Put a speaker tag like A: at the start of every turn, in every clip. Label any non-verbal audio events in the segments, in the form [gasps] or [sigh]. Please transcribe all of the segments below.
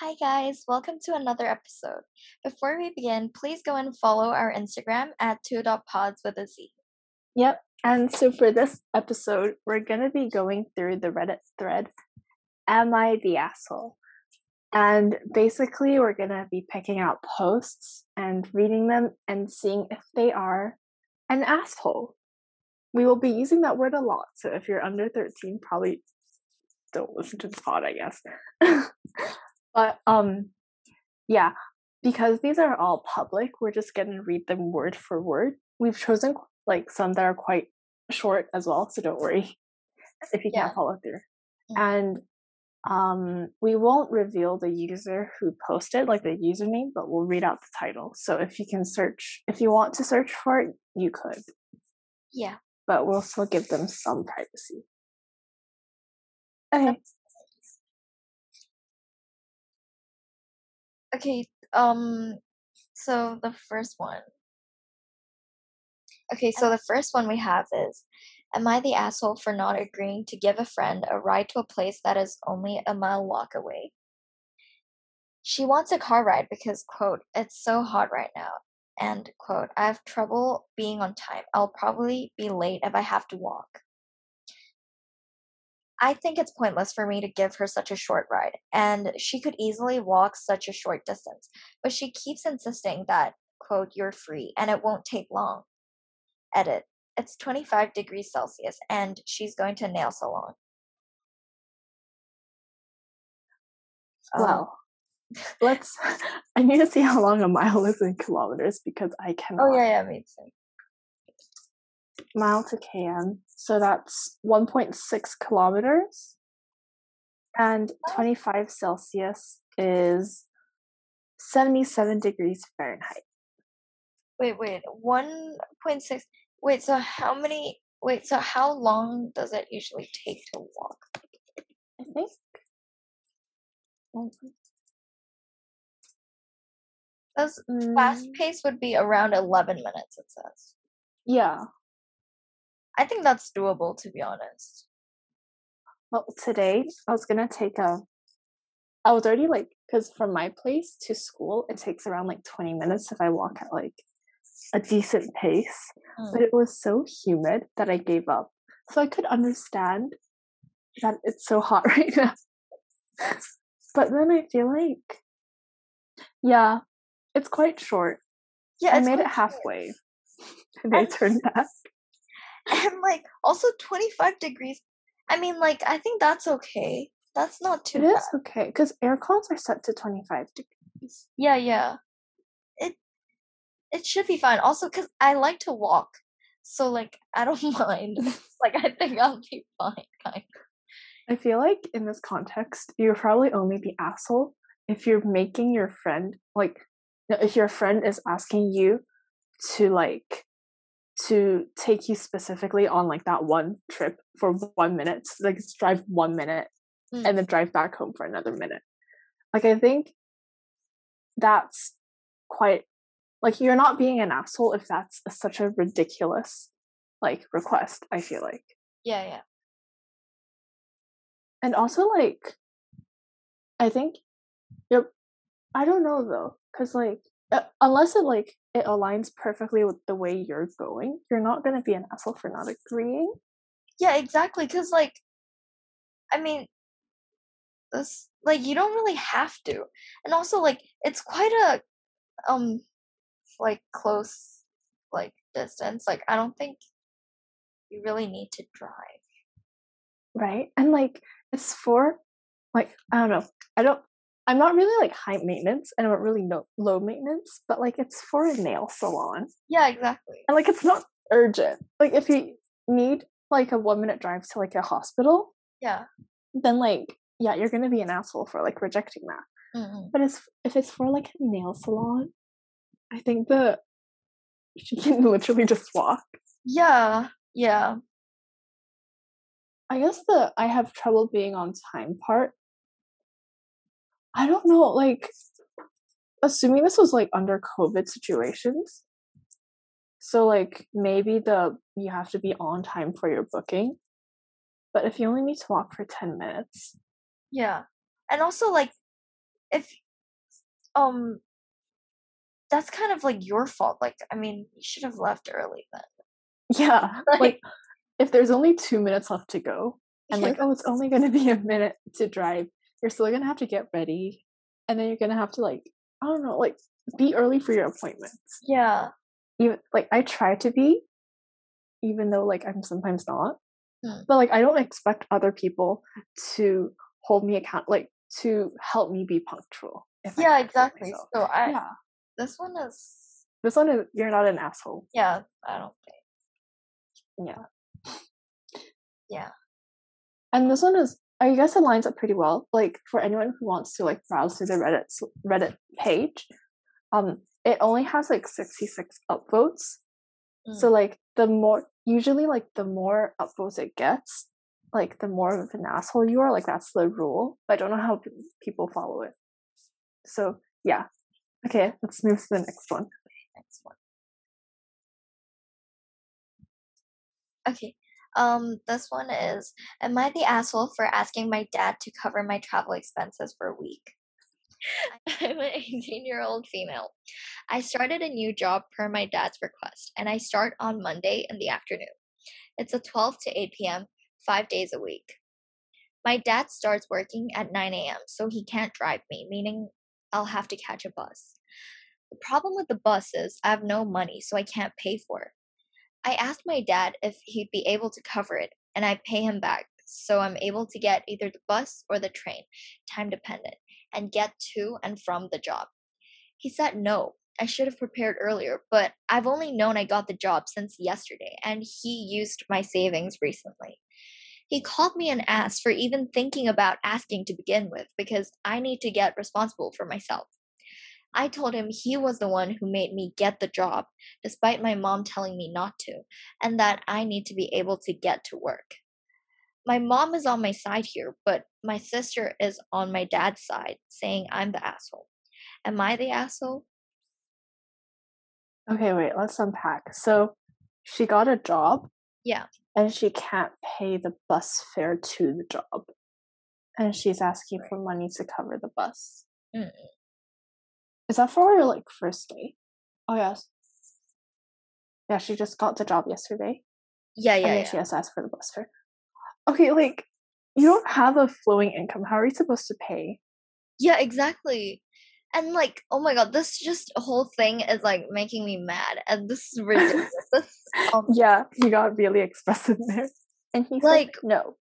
A: Hi, guys. Welcome to another episode. Before we begin, please go and follow our Instagram at 2.pods with a Z.
B: Yep. And so for this episode, we're going to be going through the Reddit thread, Am I the Asshole? And basically, we're going to be picking out posts and reading them and seeing if they are an asshole. We will be using that word a lot. So if you're under 13, probably don't listen to this pod, I guess. [laughs] But um yeah, because these are all public, we're just going to read them word for word. We've chosen like some that are quite short as well, so don't worry [laughs] if you yeah. can't follow through. Mm-hmm. And um we won't reveal the user who posted like the username, but we'll read out the title. So if you can search if you want to search for it, you could.
A: Yeah.
B: But we'll still give them some privacy. Okay.
A: Okay, um, so the first one. Okay, so the first one we have is Am I the asshole for not agreeing to give a friend a ride to a place that is only a mile walk away? She wants a car ride because, quote, it's so hot right now. And, quote, I have trouble being on time. I'll probably be late if I have to walk. I think it's pointless for me to give her such a short ride, and she could easily walk such a short distance. But she keeps insisting that, quote, you're free and it won't take long. Edit. It's 25 degrees Celsius and she's going to nail salon.
B: Well, um, let's. [laughs] I need to see how long a mile is in kilometers because I cannot.
A: Oh, yeah, yeah, makes sense
B: mile to km. So that's 1.6 kilometers. And 25 Celsius is 77 degrees Fahrenheit.
A: Wait, wait. 1.6. Wait, so how many. Wait, so how long does it usually take to walk?
B: I think.
A: That's fast mm. pace would be around 11 minutes, it says.
B: Yeah.
A: I think that's doable, to be honest.
B: Well, today I was gonna take a. I was already like, because from my place to school, it takes around like 20 minutes if I walk at like a decent pace. Mm. But it was so humid that I gave up. So I could understand that it's so hot [laughs] right now. but then I feel like, yeah, it's quite short. Yeah, I made it halfway. [laughs] and I turned back
A: and like also 25 degrees. I mean like i think that's okay. That's not too
B: It bad. is okay because air cons are set to 25 degrees.
A: Yeah yeah. It it should be fine. Also because i like to walk so like i don't [laughs] mind. Like i think i'll be fine kind of.
B: i feel like in this context you're probably only the asshole if you're making your friend like if your friend is asking you to like to take you specifically on like that one trip for one minute like drive one minute mm. and then drive back home for another minute. Like i think that's quite like you're not being an asshole if that's a, such a ridiculous like request i feel like.
A: Yeah yeah.
B: And also like i think yep i don't know though because like uh, unless it like it aligns perfectly with the way you're going, you're not gonna be an asshole for not agreeing.
A: Yeah, exactly. Because like, I mean, this like you don't really have to, and also like it's quite a um like close like distance. Like I don't think you really need to drive.
B: Right, and like it's for like I don't know. I don't I'm not really like high maintenance and I'm not really no, low maintenance, but like it's for a nail salon.
A: Yeah, exactly.
B: And like it's not urgent. Like if you need like a one minute drive to like a hospital,
A: yeah,
B: then like yeah, you're gonna be an asshole for like rejecting that. Mm-hmm. But it's, if it's for like a nail salon, I think that she can [laughs] literally just walk.
A: Yeah, yeah.
B: I guess the I have trouble being on time part I don't know, like assuming this was like under COVID situations. So like maybe the you have to be on time for your booking. But if you only need to walk for 10 minutes.
A: Yeah. And also like if um that's kind of like your fault. Like, I mean, you should have left early then.
B: Yeah. [laughs]
A: Like-
B: Like if there's only two minutes left to go, and like, oh, it's only gonna be a minute to drive, you're still gonna have to get ready. And then you're gonna have to like, I don't know, like be early for your appointments.
A: Yeah.
B: Even like I try to be, even though like I'm sometimes not.
A: Hmm.
B: But like I don't expect other people to hold me account like to help me be punctual.
A: Yeah,
B: can't do it
A: exactly. So I
B: yeah.
A: this one is
B: This one is you're not an asshole.
A: yeah, I don't think.
B: Yeah.
A: Yeah.
B: And this one is, I guess it lines up pretty well. Like for anyone who wants to like browse through the Reddit Reddit page, um, it only has like sixty six upvotes. So like the more usually like the more upvotes it gets, like the more of an asshole you are. Like that's the rule. But I don't know how p- people follow it. So yeah, okay. Let's move to the next one.
A: next one. Okay. Um, this one is Am I the asshole for asking my dad to cover my travel expenses for a week? [laughs] I'm an 18 year old female. I started a new job per my dad's request, and I start on Monday in the afternoon. It's a 12 to 8 p.m., five days a week. My dad starts working at 9 a.m., so he can't drive me, meaning I'll have to catch a bus. The problem with the bus is I have no money, so I can't pay for it. I asked my dad if he'd be able to cover it, and I pay him back, so I'm able to get either the bus or the train, time dependent, and get to and from the job. He said no. I should have prepared earlier, but I've only known I got the job since yesterday, and he used my savings recently. He called me an ass for even thinking about asking to begin with because I need to get responsible for myself. I told him he was the one who made me get the job, despite my mom telling me not to, and that I need to be able to get to work. My mom is on my side here, but my sister is on my dad's side, saying I'm the asshole. Am I the asshole?
B: Okay, wait. Let's unpack. So she got a job.
A: Yeah.
B: and she can't pay the bus fare to the job. And she's asking for money to cover the bus.
A: Mm.
B: Is that for her like first day? Oh yes. Yeah, she just got the job yesterday.
A: Yeah,
B: and
A: yeah,
B: then
A: yeah.
B: she has asked for the bus fare. Okay, like you don't have a flowing income. How are you supposed to pay?
A: Yeah, exactly. And like, oh my god, this just whole thing is like making me mad, and this is ridiculous. [laughs] this, um,
B: Yeah, he got really expressive there. And he's
A: Like-
B: like, no.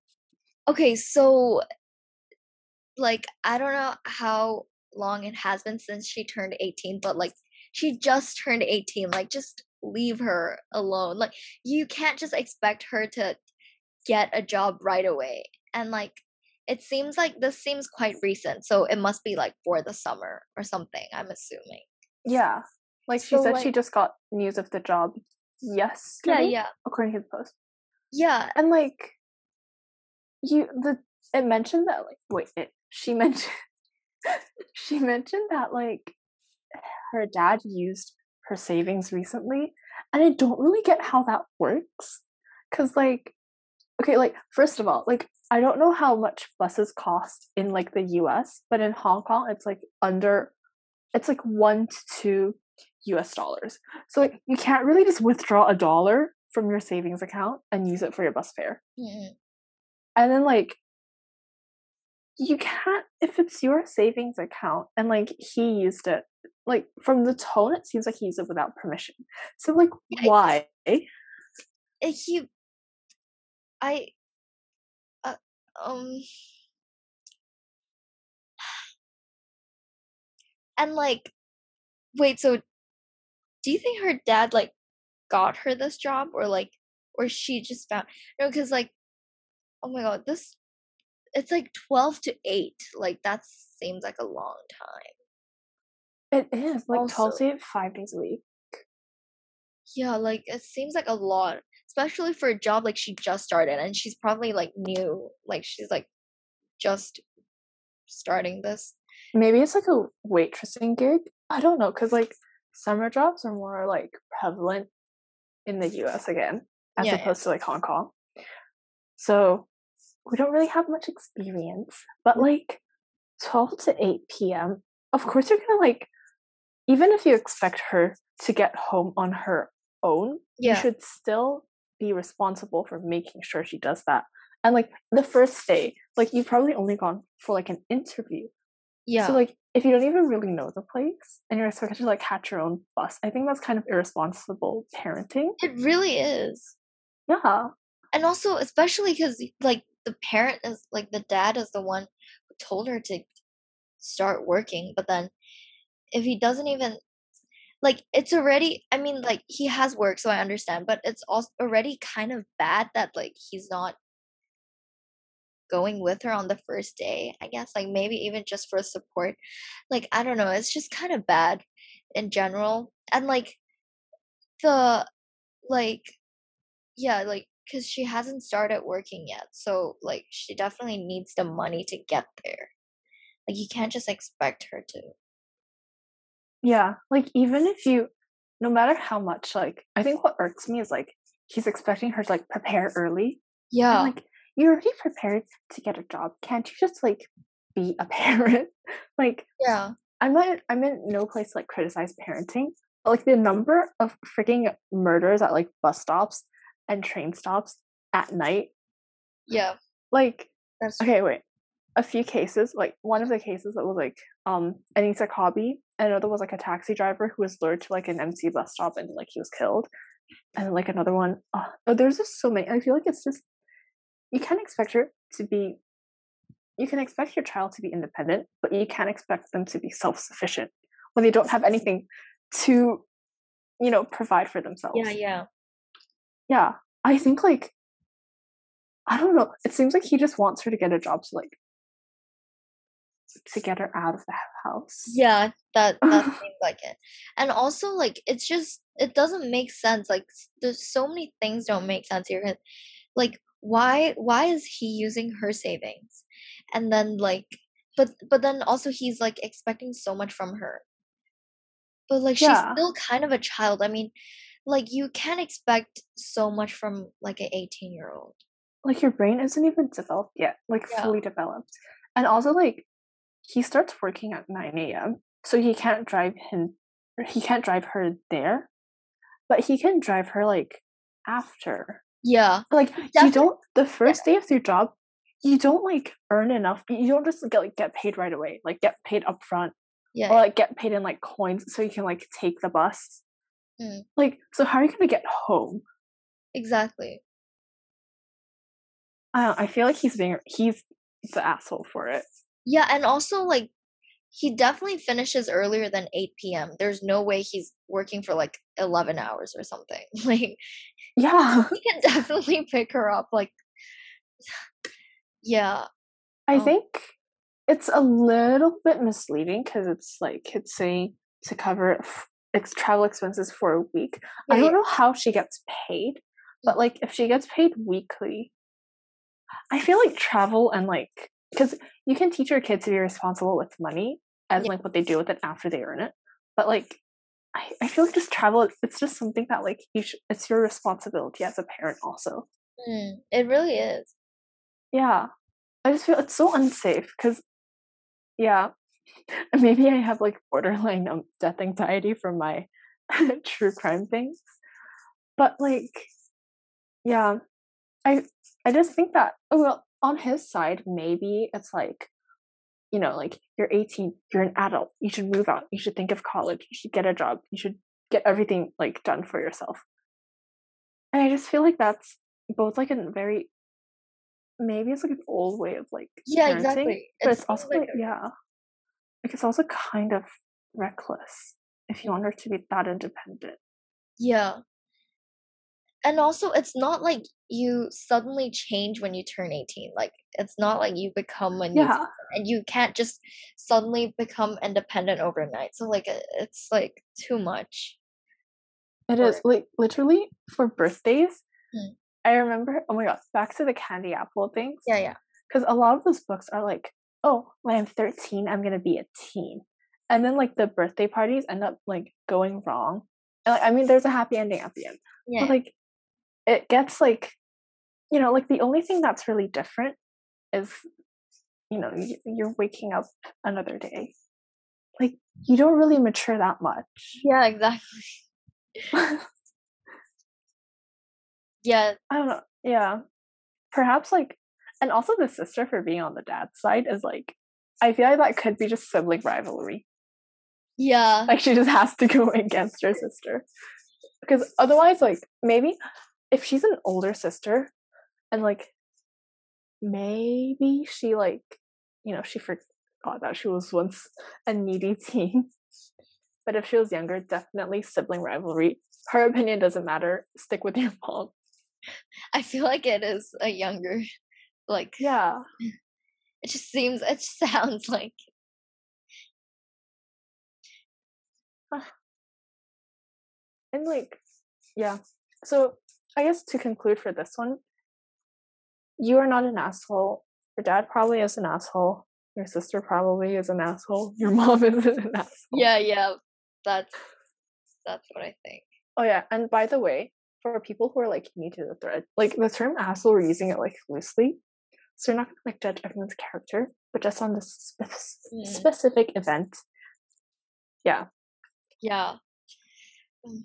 A: okay, so like I don't know how long it has been since she turned 18, but like she just turned 18. Like just leave her alone. Like you can't just expect her to get a job right away. And like it seems like this seems quite recent, so it must be like for the summer or something, I'm assuming.
B: Yeah. Like she
A: So,
B: said she just got news of the job
A: Yeah, yeah.
B: According to the post.
A: Yeah,
B: And like you the it mentioned that like wait it she [laughs] mentioned [laughs] she mentioned that like her dad used her savings recently and I don't really get how that works cuz like okay like first of all like I don't know how much buses cost in like the US but in Hong Kong it's like under it's like 1 to 2 US dollars. So like you can't really just withdraw a dollar from your savings account and use it for your bus fare.
A: mm,
B: And then like you can't if it's your savings account and like he used it like from the tone it seems like he used it without permission. So like why?
A: Uh, he i uh, um and like wait so do you think her dad like got her this job or like or she just found no because like oh my god this it's like 12 to 8 like that seems like a long time
B: It is like
A: Also-
B: 12 to 8, 5 days a week.
A: yeah like it seems like a lot especially for a job like she just started and she's probably like new like she's like just starting this
B: Maybe it's like a waitressing gig. I don't know cuz like summer jobs are more like prevalent in the US again as
A: Yeah, yeah.
B: opposed to like Hong Kong. So we don't really have much experience, but mm. like 12 to 8 p.m., of course you're gonna like, even if you expect her to get home on her own,
A: Yeah.
B: you should still be responsible for making sure she does that. And like the first day, like you've probably only gone for like an interview.
A: Yeah.
B: So like if you don't even really know the place and you're expected to like catch your own bus, I think that's kind of irresponsible parenting.
A: it really is.
B: Yeah.
A: And also, especially because like the parent is like the dad is the one who told her to start working, but then if he doesn't even like it's already I mean like he has work so I understand, but it's also already kind of bad that like he's not going with her on the first day. I guess like maybe even just for support. Like I don't know, it's just kind of bad in general. And like the like yeah, like cuz she hasn't started working yet. So like she definitely needs the money to get there. Like you can't just expect her to.
B: Yeah. Like even if you no matter how much like I think what irks me is like he's expecting her to like prepare early.
A: Yeah.
B: I'm like, you're already prepared to get a job. Can't you just like be a [laughs] parent? like
A: yeah.
B: I'm not I'm in no place to like criticize parenting. But, like the number of freaking murders at like bus stops and train stops at night.
A: Yeah.
B: Like
A: That's
B: okay, wait. A few cases, like one of the cases that was like um Anita Cobby, and another was like a taxi driver who was lured to like an MC bus stop and like he was killed. And like another one, oh, oh, there's just so many. I feel like it's just you can't expect her to be you can expect your child to be independent, but you can't expect them to be self-sufficient when they don't have anything to, you know, provide for themselves.
A: Yeah, yeah.
B: Yeah. I think like I don't know. It seems like he just wants her to get a job to like to get her out of the house.
A: Yeah, that that [laughs] seems like it. And also like it's just it doesn't make sense. Like there's so many things don't make sense here. Like why why is he using her savings? And then like but but then also he's like expecting so much from her. But like she's still kind of a child. I mean, like you can't expect so much from like an 18 year old.
B: Like your brain isn't even developed yet, like
A: Yeah.
B: fully developed. And also like he starts working at 9 a.m. So he can't drive him he can't drive her there. But he can drive her like after.
A: Yeah.
B: Like you don't the first day of your job, you don't like earn enough. You don't just get like get paid right away. Like get paid up front
A: Yeah.
B: or like get paid in like coins so you can like take the bus.
A: Mm.
B: Like, so how are you gonna get home?
A: exactly.
B: I I feel like he's being he's the asshole for it.
A: Yeah, and also like he definitely finishes earlier than 8 p.m. There's no way he's working for like 11 hours or something. [laughs] Like
B: Yeah,
A: he can definitely [laughs] pick her up like [sighs] yeah.
B: I
A: Oh.
B: think it's a little bit misleading because it's like it's saying to cover ex- travel expenses for a week. I don't know how she gets paid, but like if she gets paid weekly, I feel like travel and like because you can teach your kids to be responsible with money and
A: Yeah.
B: like what they do with it after they earn it, but like. I, I feel like just travel it's just something that like you should it's your responsibility as a parent also
A: Mm, it really is.
B: yeah i just feel it's so unsafe because yeah [laughs] maybe i have like borderline um, death anxiety from my [laughs] true crime things but like yeah i i just think that oh well on his side maybe it's like you know like you're 18 you're an adult you should move out you should think of college you should get a job you should get everything like done for yourself and i just feel like that's both like a very maybe it's like an old way of like
A: Yeah,
B: parenting,
A: exactly.
B: but
A: It
B: it's also
A: like
B: like
A: a-
B: yeah it's also kind of reckless if you want her to be that independent
A: Yeah. And also it's not like you suddenly change when you turn 18. Like it's not like you become a new
B: yeah
A: and you can't just suddenly become independent overnight. So like it's like too much.
B: It
A: Or-
B: is like literally for birthdays.
A: Hmm.
B: I remember. Oh my god! Back to the candy apple things.
A: Yeah, yeah.
B: Because a lot of those books are like, oh, when I'm 13, I'm gonna be a teen, and then like the birthday parties end up like going wrong. And, like, I mean, there's a happy ending at the end,
A: Yeah.
B: but like, it gets like, you know, like the only thing that's really different is you know you- you're waking up another day. Like you don't really mature that much.
A: Yeah, exactly. [laughs] Yeah,
B: i don't know. Yeah. Perhaps like and also the sister for being on the dad's side is like i feel like that could be just sibling rivalry.
A: Yeah.
B: like she just has to [laughs] go against her sister. Because otherwise like maybe if she's an older sister and like maybe she like you know she forgot that she was once a needy [laughs] teen. But if she was younger definitely sibling rivalry. Her opinion doesn't matter. Stick with your mom.
A: I feel like it is a younger, like
B: yeah. [laughs]
A: it just seems, it just [laughs] sounds like. Ah.
B: and like yeah. So i guess to conclude for this one you are not an asshole. Your dad probably is an asshole. Your sister probably is an asshole. Your [laughs] mom is an asshole.
A: Yeah, yeah. That's that's what I think.
B: oh yeah. And by the way for people who are like new to the thread like the term asshole we're using it like loosely so you're not gonna like judge everyone's character but just on this spe-
A: Mm.
B: specific event yeah
A: Yeah. Mm.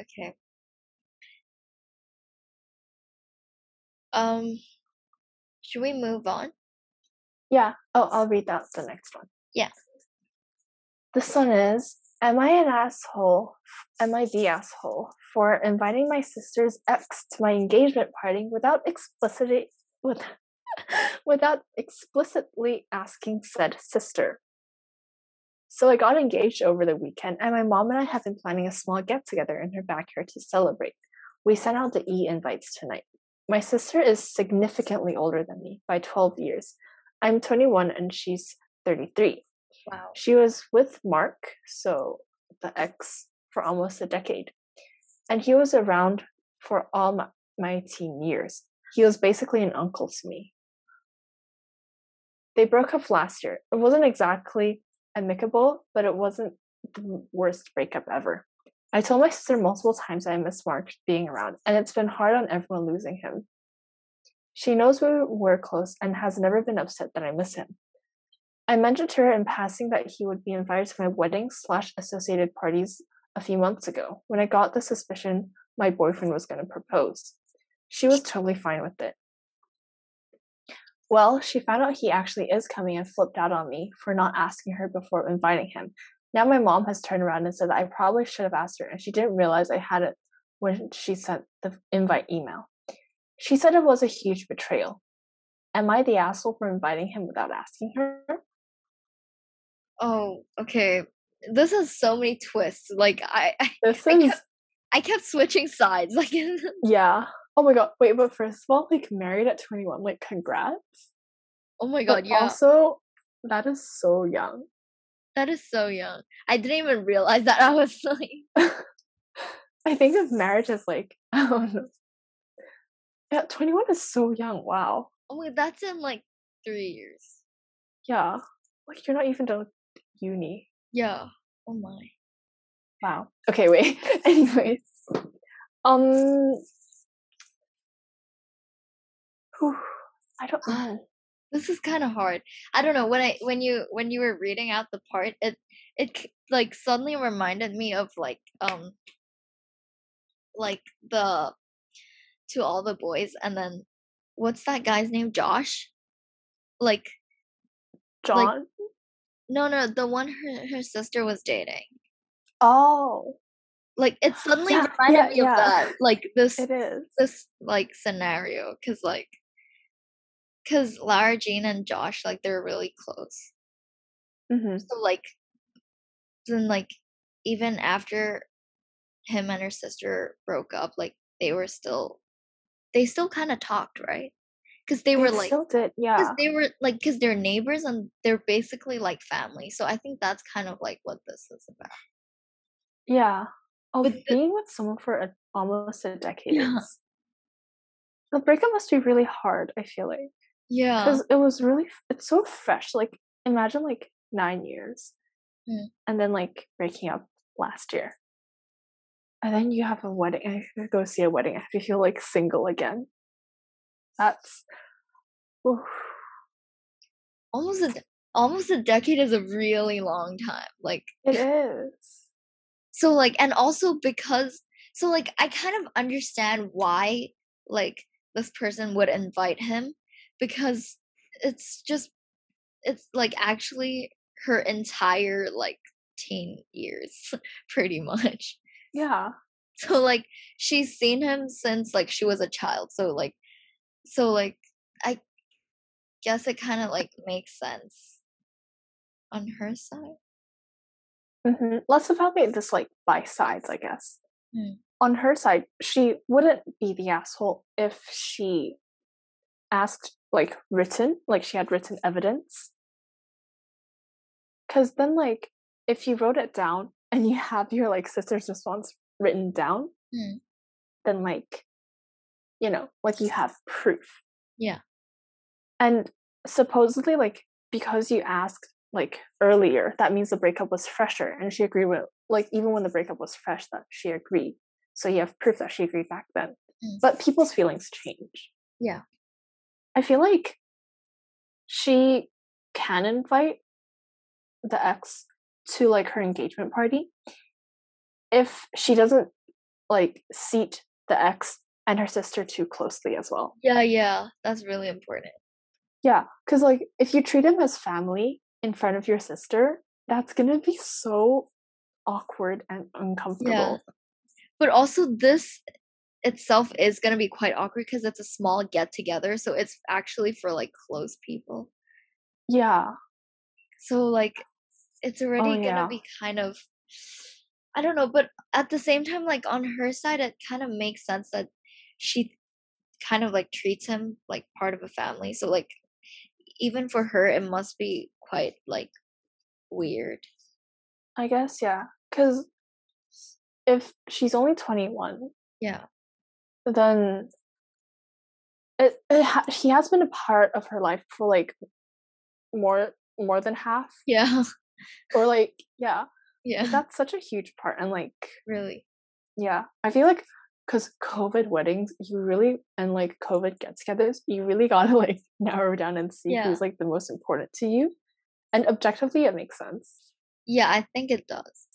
A: Okay. Um, should we move on?
B: Yeah. Oh, I'll read out the next one.
A: Yeah.
B: This one is Am I an asshole? Am I the asshole for inviting my sister's ex to my engagement party without explicitly with, [laughs] without explicitly asking said sister? So I got engaged over the weekend, and my mom and I have been planning a small get together in her backyard to celebrate. We sent out the e invites tonight. My sister is significantly older than me by 12 years. I'm 21 and she's 33.
A: Wow.
B: She was with Mark, so the ex, for almost a decade. And he was around for all my, my teen years. He was basically an uncle to me. They broke up last year. It wasn't exactly amicable, but it wasn't the worst breakup ever. I told my sister multiple times I miss Mark being around, and it's been hard on everyone losing him. She knows we were close and has never been upset that I miss him. I mentioned to her in passing that he would be invited to my wedding slash associated parties a few months ago when I got the suspicion my boyfriend was going to propose. She was totally fine with it. Well, she found out he actually is coming and flipped out on me for not asking her before inviting him. Now my mom has turned around and said that I probably should have asked her and she didn't realize I had it when she sent the invite email. She said it was a huge betrayal. Am I the asshole for inviting him without asking her?
A: Oh, okay. This has so many twists. Like I, I,
B: This
A: I
B: is
A: kept- I kept switching sides. [laughs] Like,
B: yeah. Oh my god. Wait, but first of all, like married at 21, like congrats.
A: oh my
B: But
A: god, yeah,
B: Also, that is so young.
A: that is so young. I didn't even realize that I was like, [laughs]
B: I think of marriage as like, [laughs] I don't know. Yeah, 21 is so young. Wow.
A: oh my, that's in like three years.
B: Yeah. Like you're not even done with uni.
A: Yeah. Oh my.
B: Wow. Okay, wait. [laughs] Anyways. Um whew, I don't know.
A: This is kind of hard. I don't know when I when you when you were reading out the part, it it like suddenly reminded me of like um like the to all the boys and then what's that guy's name? Josh? Like
B: John.
A: no no the one her her sister was dating.
B: oh,
A: Like it suddenly [gasps]
B: Yeah,
A: reminded
B: yeah,
A: me of that. Like this
B: it is.
A: this like scenario because like because Lara Jean and Josh like they're really close.
B: hmm
A: So like then like even after him and her sister broke up, like they were still they still kind of talked, right? Because they were like
B: still did,
A: because
B: yeah.
A: they were like because they're neighbors and they're basically like family. So I think that's kind of like what this is about.
B: Yeah. Oh,
A: But the-
B: being with someone for a, almost a decade [laughs]
A: Yeah.
B: the breakup must be really hard, I feel like.
A: Yeah.
B: because it was really, it's so fresh like imagine like nine years
A: Mm.
B: and then like breaking up last year and then you have a wedding and you go see a wedding after you feel like single again that's oof.
A: almost a almost a decade is a really long time. Like
B: It is.
A: so like and also because so like I kind of understand why like this person would invite him because it's just it's like actually her entire like teen years [laughs] pretty much.
B: Yeah.
A: So like she's seen him since like she was a child. So like so like I guess it kind of like makes sense on her side.
B: hmm Let's evaluate this like by sides, I guess.
A: Mm.
B: On her side, she wouldn't be the asshole if she asked like written, like she had written evidence. Cause then like if you wrote it down [laughs] and you have your like sister's response written down,
A: Mm.
B: then like you know, like you have proof.
A: Yeah.
B: And supposedly like because you asked like earlier, that means the breakup was fresher and she agreed with like even when the breakup was fresh that she agreed. So you have proof that she agreed back then.
A: Mm.
B: But people's feelings change.
A: Yeah.
B: I feel like she can invite the ex to like her engagement party if she doesn't like seat the ex and her sister too closely as well.
A: Yeah, yeah, that's really important.
B: Yeah, because like if you treat him as family in front of your sister, that's gonna be so awkward and uncomfortable. Yeah.
A: But also this itself is going to be quite awkward because it's a small get together, so it's actually for like close people.
B: Yeah,
A: So like it's oh, already going to
B: yeah.
A: be kind of I don't know, but at the same time like on her side it kind of makes sense that she kind of like treats him like part of a family. So like even for her it must be quite like weird.
B: I guess yeah. Because if she's only twenty one,
A: Yeah.
B: Then it, it ha- he has been a part of her life for like more more than half
A: Yeah.
B: or [laughs] like yeah
A: Yeah.
B: that's such a huge part and like
A: really.
B: yeah i feel like because covid weddings you really and like covid get-togethers you really gotta [laughs] like narrow down and see
A: Yeah.
B: who's like the most important to you and objectively it makes sense
A: Yeah, I think it does.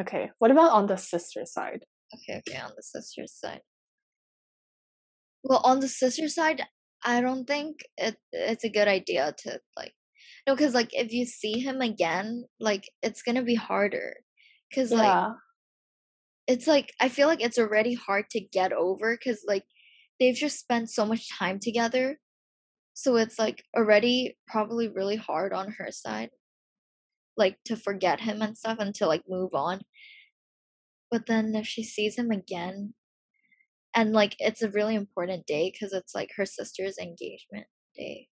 B: okay what about on the sister side
A: Okay, okay, on the sister's side. Well, on the sister side, I don't think it it's a good idea to like no, because like if you see him again, like it's gonna be harder. Cause like it's like I feel like it's already hard to get over because like they've just spent so much time together. So it's like already probably really hard on her side. Like to forget him and stuff and to like move on. But then if she sees him again and like it's a really important day because it's like her sister's engagement day.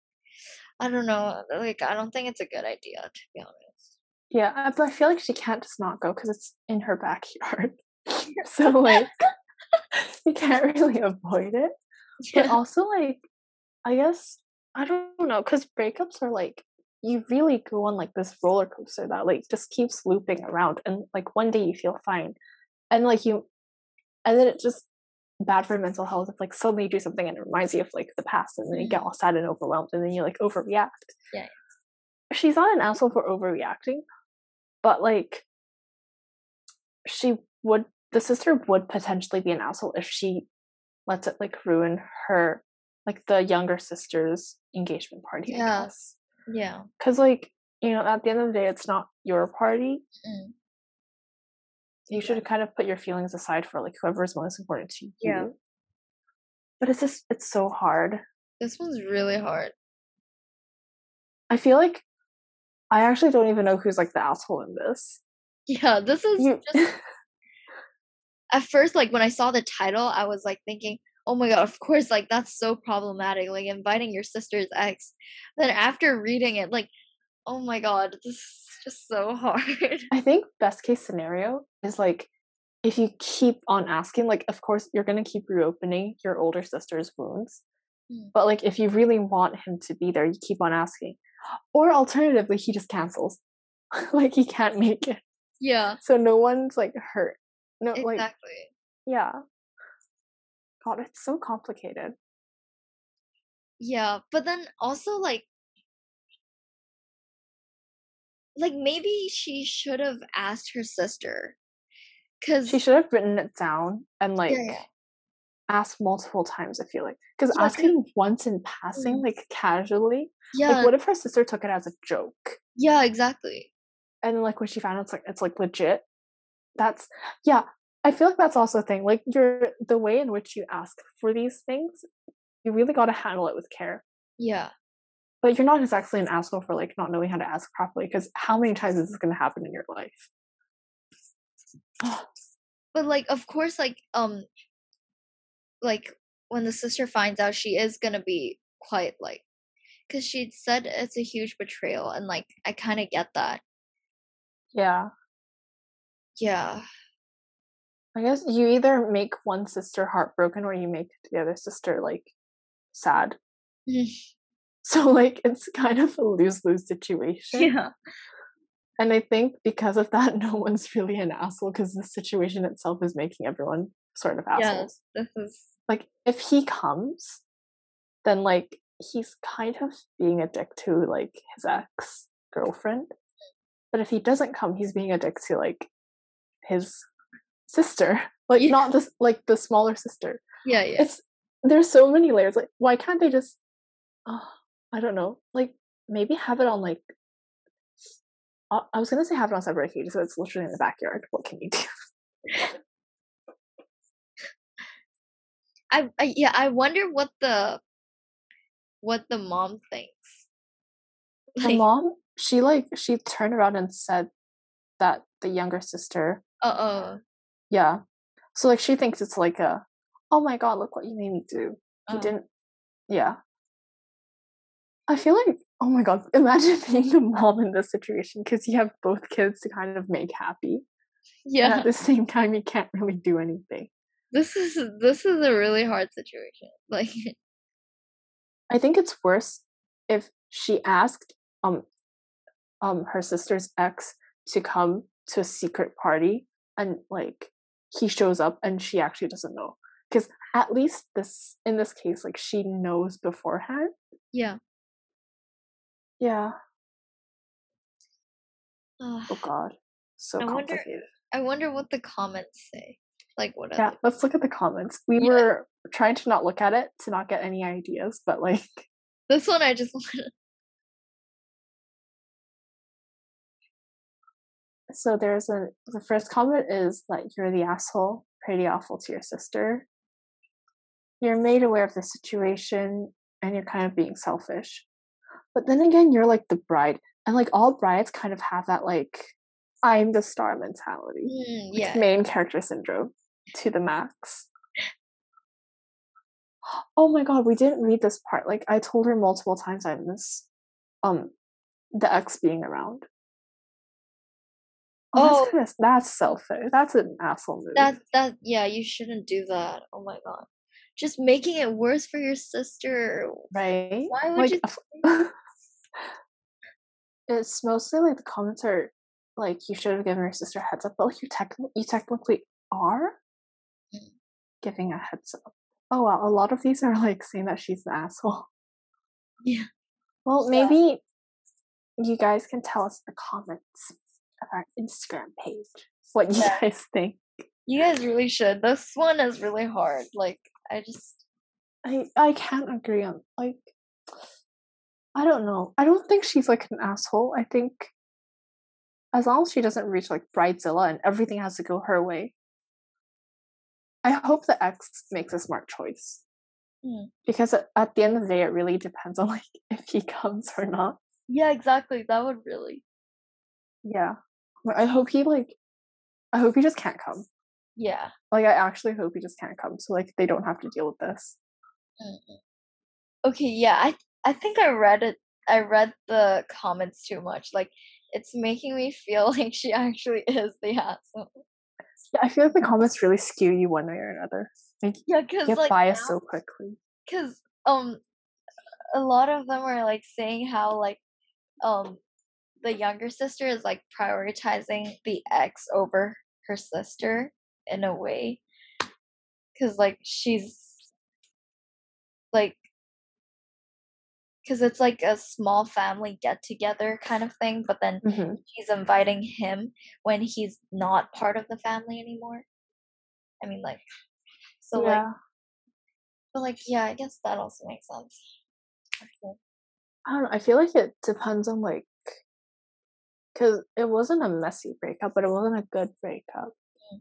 A: I don't know. Like I don't think it's a good idea to be honest.
B: yeah uh, but i feel like she can't just not go because it's in her backyard [laughs] so like [laughs] you can't really avoid it but also like i guess i don't know because breakups are like you really go on like this roller coaster that like just keeps looping around and like one day you feel fine and like you and then it just bad for mental health if like suddenly you do something and it reminds you of like the past and then you get all sad and overwhelmed and then you like overreact
A: Yeah.
B: she's not an asshole for overreacting but like she would the sister would potentially be an asshole if she lets it like ruin her like the younger sister's engagement party
A: Yeah. Yeah.
B: because like you know at the end of the day it's not your party
A: Mm.
B: You should kind of put your feelings aside for like whoever's most important to you
A: Yeah.
B: but it's just it's so hard
A: This one's really hard.
B: i feel like i actually don't even know who's like the asshole in this
A: Yeah, this is
B: you
A: just [laughs] at first like when I saw the title, I was like thinking, "Oh my god, of course like that's so problematic like inviting your sister's ex." Then after reading it like, "Oh my god, this is just so [laughs] hard."
B: I think best case scenario is like if you keep on asking, like of course you're gonna keep reopening your older sister's wounds.
A: Mm.
B: But like if you really want him to be there, you keep on asking. Or alternatively, he just cancels. [laughs] like he can't make it.
A: yeah,
B: So no one's like hurt. No like
A: exactly.
B: yeah. God, it's so complicated.
A: Yeah, but then also like like maybe she should have asked her sister because
B: She should have written it down and like
A: yeah, yeah.
B: asked multiple times. I feel like because
A: Yeah,
B: asking once in passing,
A: Mm.
B: like casually,
A: yeah
B: like what if her sister took it as a joke?
A: yeah exactly
B: and then like when she found out it's like it's like legit that's yeah i feel like that's also a thing like you're the way in which you ask for these things you really got to handle it with care
A: yeah
B: but you're not exactly an asshole for like not knowing how to ask properly because how many times is this going to happen in your life
A: but like of course like um like when the sister finds out she is gonna be quite like because she'd said it's a huge betrayal and like i kind of get that.
B: Yeah.
A: Yeah.
B: I guess you either make one sister heartbroken or you make the other sister like sad.
A: Mhm. [laughs]
B: so like it's kind of a lose-lose situation.
A: Yeah
B: And I think because of that, [laughs] no one's really an asshole because the situation itself is making everyone sort of assholes.
A: yeah this is
B: Like, if he comes, then like he's kind of being a dick to like his ex girlfriend. But if he doesn't come, he's being a dick to like his sister, [laughs] like
A: Yeah.
B: not this like the smaller sister.
A: yeah yeah
B: It's there's so many layers. Like, why can't they just? Oh, I don't know. Like, maybe have it on like. I I was gonna say have it on separate cages, so it's literally in the backyard. What can you do? [laughs]
A: I, I yeah i wonder what the what the mom thinks [laughs]
B: The
A: like
B: mom, she like she turned around and said that the younger sister,
A: uh-uh
B: yeah. So like she thinks it's like a, oh my god, look what you made me do. He
A: Oh. Uh.
B: didn't, yeah. I feel like, oh my god, [laughs] imagine being a mom in this situation because you have both kids to kind of make happy. and
A: yeah
B: at the same time you can't really do anything
A: this is this is a really hard situation [laughs] like
B: i think it's worse if she asked um um her sister's ex to come to a secret party and like he shows up and she actually doesn't know because at least this in this case like she knows beforehand
A: yeah
B: yeah. Oh god. So
A: I wonder-
B: complicated.
A: I wonder what the comments say. Like what
B: yeah
A: they-
B: let's look at the comments. We
A: Yeah.
B: were trying to not look at it to not get any ideas but like
A: this one i just [laughs]
B: so there's a the first comment is that you're the asshole pretty awful to your sister. You're made aware of the situation and you're kind of being selfish but then again you're like the bride and like all brides kind of have that like i'm the star mentality
A: Mm,
B: like,
A: yeah.
B: main character syndrome to the max. Oh my god we didn't read this part like i told her multiple times i miss um the ex being around. Oh,
A: Oh.
B: that's, that's selfish that's an asshole move.
A: That that yeah you shouldn't do that oh my god. Just making it worse for your sister
B: right?
A: why would
B: like
A: you [laughs]
B: it's mostly like the comments are like you should have given your sister a heads up but like you technically you technically are
A: Mm.
B: giving a heads up oh wow a lot of these are like saying that she's an asshole
A: Yeah.
B: well maybe you guys can tell us in the comments of our instagram page what you
A: Yeah.
B: guys think
A: you guys really should this one is really hard like i just
B: I I can't agree on like I don't know. I don't think she's like an asshole. I think as long as she doesn't reach like bridezilla and everything has to go her way. I hope the ex makes a smart choice.
A: Hmm.
B: Because at, the end of the day it really depends on [laughs] like if he comes or not.
A: yeah exactly that would really
B: Yeah. I hope he like I hope he just can't come.
A: yeah
B: Like I actually hope he just can't come so like they don't have to deal with this.
A: Mm-mm. okay yeah i i think i read it i read the comments too much like it's making me feel [laughs] like she actually is the asshole
B: Yeah, I feel like the comments really skew you one way or another. Like
A: yeah because
B: get
A: like
B: biased
A: now-
B: so quickly.
A: because um a lot of them are like saying how like um the younger sister is like prioritizing the ex over her sister in a way because like she's like because it's like a small family get together kind of thing, but then
B: hmm
A: she's inviting him when he's not part of the family anymore. I mean, like, so like,
B: yeah.
A: but like, yeah, I guess that also makes sense. actually.
B: I don't know. I feel like it depends on like, because it wasn't a messy breakup, but it wasn't a good breakup.
A: Mm.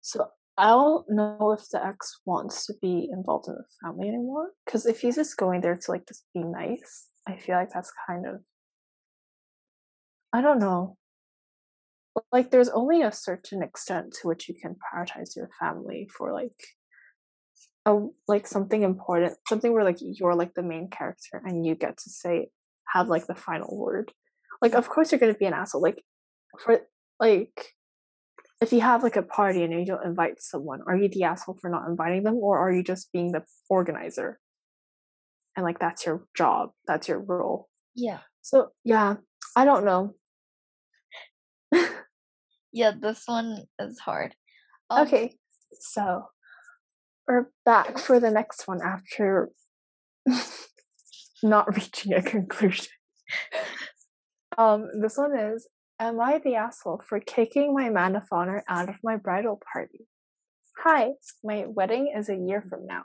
B: So I don't know if the ex wants to be involved in the family anymore. Because if he's just going there to like just be nice, I feel like that's kind of. I don't know. Like, there's only a certain extent to which you can prioritize your family for like a like something important, something where like you're like the main character and you get to say have like the final word. Like, of course you're gonna be an asshole. Like, for like if you have like a party and you don't invite someone, are you the asshole for not inviting them, or are you just being the organizer? And like that's your job, that's your role.
A: Yeah,
B: So yeah, I don't know. [laughs]
A: yeah, this one is hard. Um,
B: Okay, so we're back for the next one after [laughs] not reaching a conclusion. [laughs] Um, this one is Am I the asshole for kicking my man of honor out of my bridal party? Hi, my wedding is a year from now.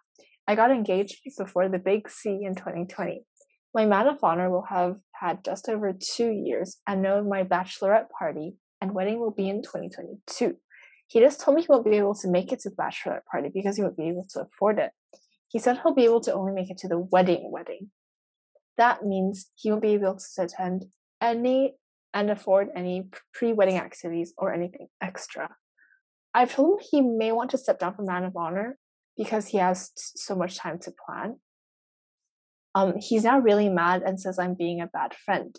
B: I got engaged before the big C in 2020. My man of honor will have had just over two years and know my bachelorette party and wedding will be in 2022. He just told me he won't be able to make it to the bachelorette party because he won't be able to afford it. He said he'll be able to only make it to the wedding wedding. That means he won't be able to attend any and afford any pre-wedding activities or anything extra. I've told him he may want to step down from man of honor because he has so much time to plan. Um, he's now really mad and says I'm being a bad friend.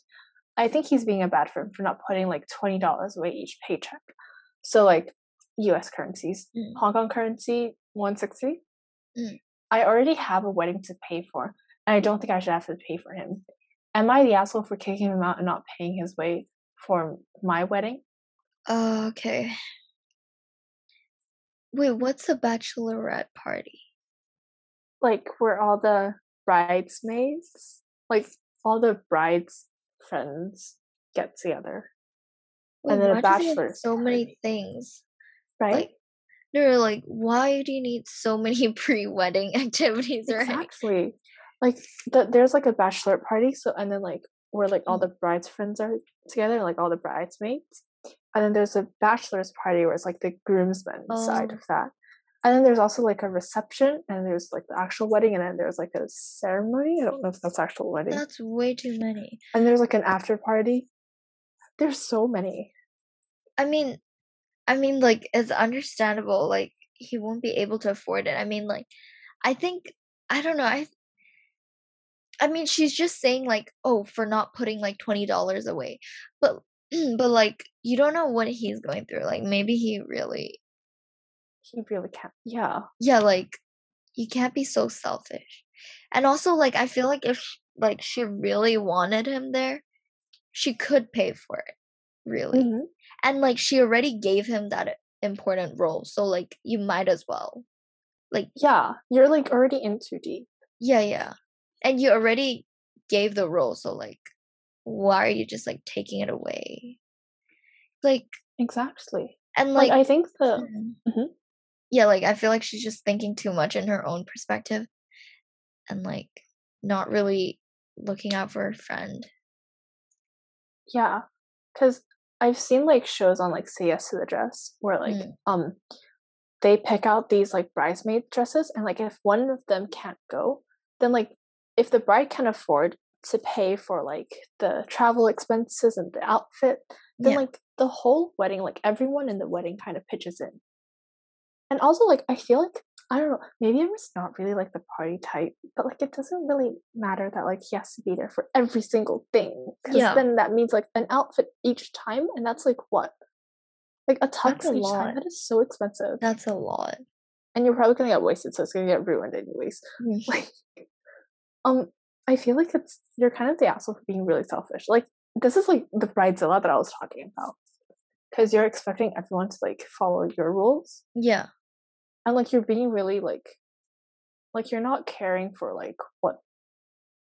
B: I think he's being a bad friend for not putting like twenty dollars away each paycheck. So like U.S. currencies,
A: Mm.
B: Hong Kong currency, one sixty.
A: Mm.
B: I already have a wedding to pay for, and I don't think I should have to pay for him. Am I the asshole for kicking him out and not paying his way for my wedding?
A: Uh, okay. Wait, what's a bachelorette party?
B: Like where all the bridesmaids, like all the brides' friends get together,
A: Wait,
B: and then a
A: why do they have
B: bachelor's
A: so many things?
B: right?
A: Like, no, no, like, why do you need so many [laughs] pre-wedding activities, right?
B: Exactly. Like the, there's like a bachelor party, so and then like where like all
A: Mm.
B: the brides' friends are together, like all the bridesmaids, and then there's a bachelor's party where it's like the groomsmen side
A: Oh.
B: of that, and then there's also like a reception, and there's like the actual wedding, and then there's like a ceremony. I don't know if that's actual wedding,
A: That's way too many.
B: and there's like an after party. There's so many.
A: I mean, I mean, like, it's understandable. Like, he won't be able to afford it. I mean, like, I think I don't know. I, I mean, she's just saying like, oh, for not putting like twenty dollars away, but, [clears throat] but like, you don't know what he's going through. Like, maybe he really,
B: He really can't. Yeah.
A: yeah, like, you can't be so selfish. And also, like, I feel like if like she really wanted him there, she could pay for it, really.
B: Mhm.
A: and like she already gave him that important role so like you might as well like
B: Yeah. You're like already in too deep.
A: yeah yeah and you already gave the role so like why are you just like taking it away like
B: Exactly.
A: and
B: Like,
A: like
B: I think the
A: Mhm.
B: Mhm.
A: yeah like i feel like she's just thinking too much in her own perspective and like not really looking out for her friend
B: Yeah, because I've seen like shows on like Say Yes to the Dress where like
A: Mm.
B: um they pick out these like bridesmaid dresses and like if one of them can't go, then like if the bride can afford to pay for like the travel expenses and the outfit, then
A: yeah
B: like the whole wedding, like everyone in the wedding kind of pitches in. And also like I feel like I don't know, maybe I'm just not really like the party type, but like it doesn't really matter that like he has to be there for every single thing. Because
A: Yeah.
B: then that means like an outfit each time, and that's like what? Like a tux
A: That's a
B: each
A: lot.
B: time. That is so expensive.
A: that's a lot
B: and you're probably gonna get wasted, so it's gonna get ruined anyways.
A: Mm. [laughs]
B: Like um I feel like it's you're kind of the asshole for being really selfish. Like this is like the bridezilla that I was talking about. Because you're expecting everyone to like follow your rules
A: yeah
B: and like you're being really like like you're not caring for like what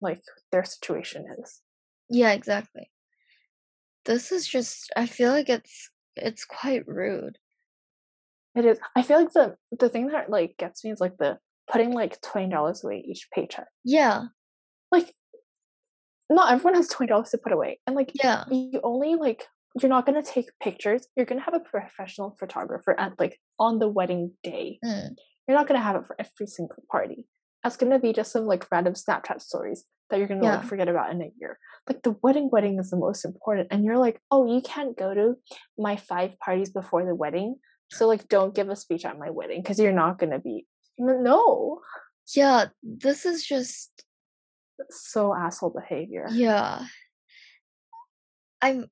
B: like their situation is.
A: Yeah, exactly. This is just I feel like it's it's quite rude.
B: It is. I feel like the the thing that like gets me is like the putting like twenty dollars away each paycheck.
A: Yeah.
B: Like, not everyone has twenty dollars to put away, and like,
A: Yeah.
B: you only like you're not gonna take pictures. You're gonna have a professional photographer at like on the wedding day.
A: Mm.
B: You're not gonna have it for every single party. That's gonna be just some like random Snapchat stories that you're gonna
A: Yeah.
B: like forget about in a year. Like the wedding wedding is the most important, and you're like, oh, you can't go to my five parties before the wedding, so like don't give a speech at my wedding because you're not gonna be. No,
A: Yeah, this is just
B: so asshole behavior.
A: yeah. I'm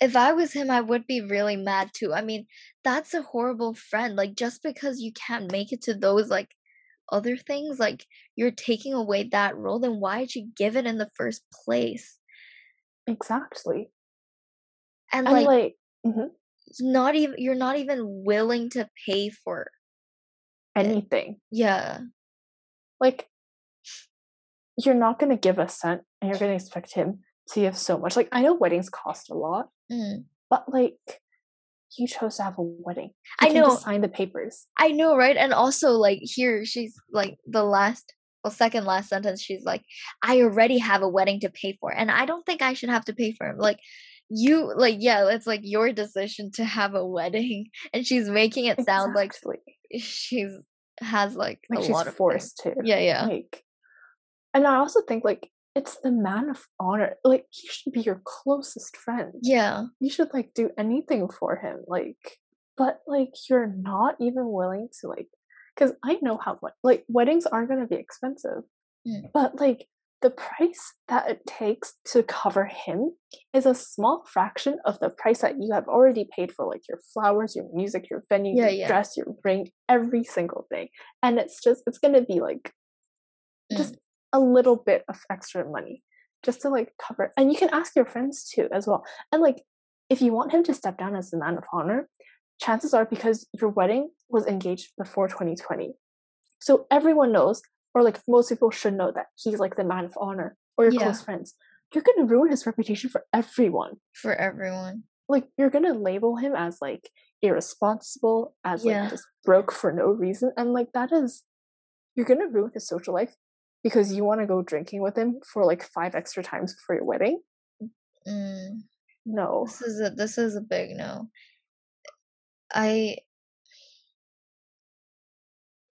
A: if I was him, I would be really mad too. I mean, that's a horrible friend. Like just because you can't make it to those like other things, like you're taking away that role, then why did you give it in the first place?
B: Exactly.
A: And
B: And
A: like,
B: like, mhm,
A: not even you're not even willing to pay for
B: anything.
A: yeah.
B: Like, you're not gonna give a cent, and you're gonna expect him to give so much. Like, I know weddings cost a lot,
A: Mm.
B: but like, you chose to have a wedding.
A: I
B: You can't
A: know.
B: sign the papers.
A: I know, right? And also, like, here she's like the last, well, second last sentence. She's like, I already have a wedding to pay for, and I don't think I should have to pay for him. Like, you, like, yeah, it's like your decision to have a wedding, [laughs] and she's making it sound like
B: Exactly.
A: she's has like,
B: like
A: a
B: she's
A: lot of things.
B: forced to.
A: Yeah, yeah,
B: Like, and I also think like it's the man of honor. Like, he should be your closest friend.
A: yeah,
B: you should like do anything for him like but like you're not even willing to like because i know how much like weddings are going to be expensive
A: Mm.
B: but like the price that it takes to cover him is a small fraction of the price that you have already paid for like your flowers your music your venue
A: Yeah,
B: your
A: yeah.
B: dress your ring every single thing and it's just it's going to be like
A: Mm.
B: just a little bit of extra money just to like cover and you can ask your friends too as well and like if you want him to step down as the man of honor chances are because your wedding was engaged before 2020 so everyone knows or like most people should know that he's like the man of honor or your
A: Yeah.
B: close friends you're to ruin his reputation for everyone
A: for everyone.
B: like you're to label him as like irresponsible as
A: Yeah.
B: like just broke for no reason and like that is you're to ruin his social life because you want to go drinking with him for like five extra times for your wedding
A: Mm.
B: no
A: This is a this is a big no. I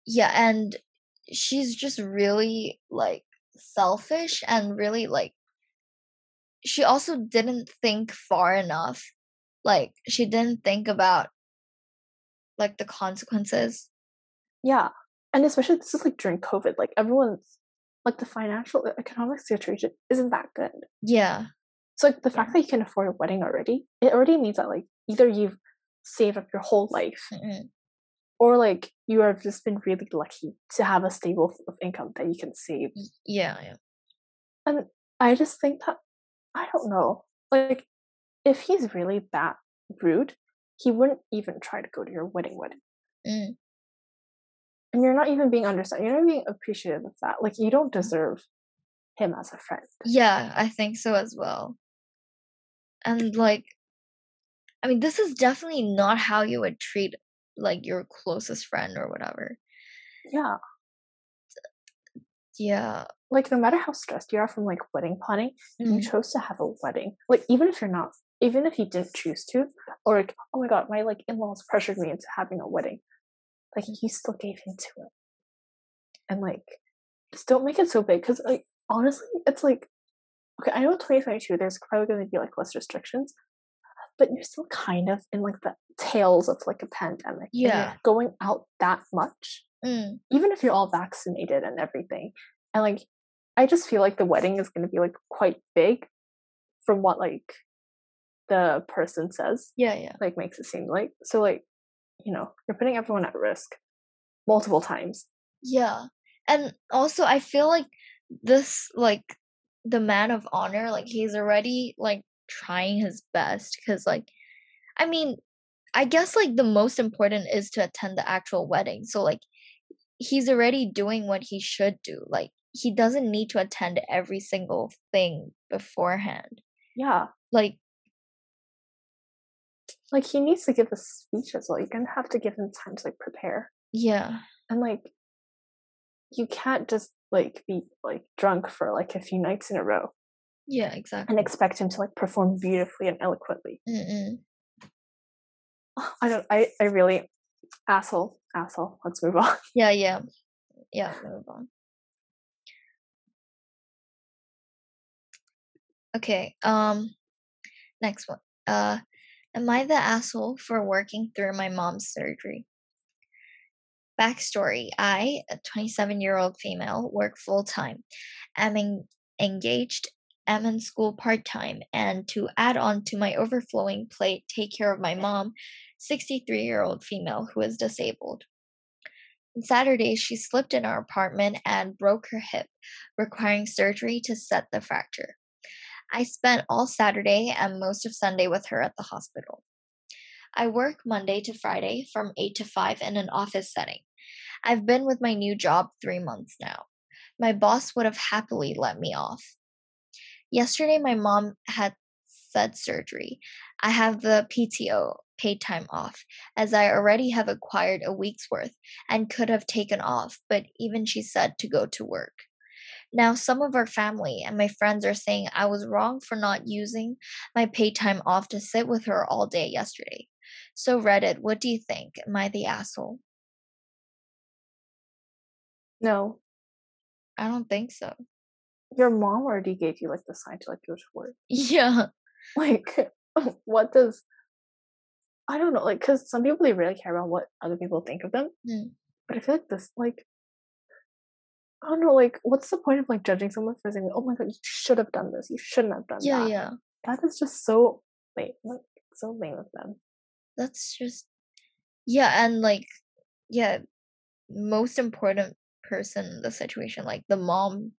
A: yeah, and she's just really like selfish and really like she also didn't think far enough. Like she didn't think about like the consequences.
B: yeah and especially this is like during covid like everyone's like the financial economic situation isn't that good
A: Yeah.
B: so like the fact that you can afford a wedding already it already means that like either you've saved up your whole life
A: Mm-mm.
B: Or like you have just been really lucky to have a stable of income that you can save
A: Yeah, yeah.
B: And I just think that I don't know. Like, if he's really that rude, he wouldn't even try to go to your wedding wedding.
A: Mm.
B: And you're not even being understood. You're not being appreciative of that. Like you don't deserve him as a friend.
A: Yeah, I think so as well. And like I mean this is definitely not how you would treat like your closest friend or whatever.
B: Yeah.
A: Yeah.
B: Like no matter how stressed you are from like wedding planning, you
A: Mm.
B: chose to have a wedding. Like even if you're not even if you didn't choose to, or like, oh my god, my like in-laws pressured me into having a wedding. Like you still gave into it. And like just don't make it so big because like honestly, it's like okay, I know 2022 there's probably gonna be like less restrictions, but you're still kind of in like the tails of like a pandemic. and
A: Yeah.
B: going out that much
A: Mm.
B: even if you're all vaccinated and everything and like i just feel like the wedding is going to be like quite big from what like the person says
A: Yeah, yeah.
B: like makes it seem like so like you know you're putting everyone at risk multiple times
A: Yeah. And also I feel like this like the man of honor like he's already like trying his best cuz like I mean I guess like the most important is to attend the actual wedding. So like he's already doing what he should do. Like he doesn't need to attend every single thing beforehand.
B: Yeah.
A: Like
B: like he needs to give a speech as well. You're gonna have to give him time to like prepare.
A: Yeah.
B: And like you can't just like be like drunk for like a few nights in a row.
A: Yeah, exactly.
B: And expect him to like perform beautifully and eloquently.
A: Mm-mm.
B: I don't I I really asshole asshole. Let's move on. [laughs]
A: Yeah, yeah. Yeah, move on. Okay, um next one. Uh am I the asshole for working through my mom's surgery? Backstory I, a 27 year old female, work full time. am en- engaged, am in school part time, and to add on to my overflowing plate, take care of my mom, 63 year old female who is disabled. On Saturday, she slipped in our apartment and broke her hip, requiring surgery to set the fracture. I spent all Saturday and most of Sunday with her at the hospital. I work Monday to Friday from 8 to 5 in an office setting. I've been with my new job three months now. My boss would have happily let me off. Yesterday, my mom had said surgery. I have the PTO, paid time off, as I already have acquired a week's worth and could have taken off, but even she said to go to work. Now, some of our family and my friends are saying I was wrong for not using my paid time off to sit with her all day yesterday. So, Reddit, what do you think? Am I the asshole?
B: No.
A: I don't think so.
B: Your mom already gave you like the sign to like go to work.
A: Yeah. [laughs]
B: Like [laughs] what does I don't know, like because some people they really care about what other people think of them.
A: Mm.
B: But I feel like this like I don't know, like what's the point of like judging someone for saying, Oh my god, you should have done this, you shouldn't have done
A: Yeah,
B: that.
A: yeah. yeah.
B: That is just so lame. Like so lame of them.
A: That's just yeah, and like yeah, most important person in the situation, like the mom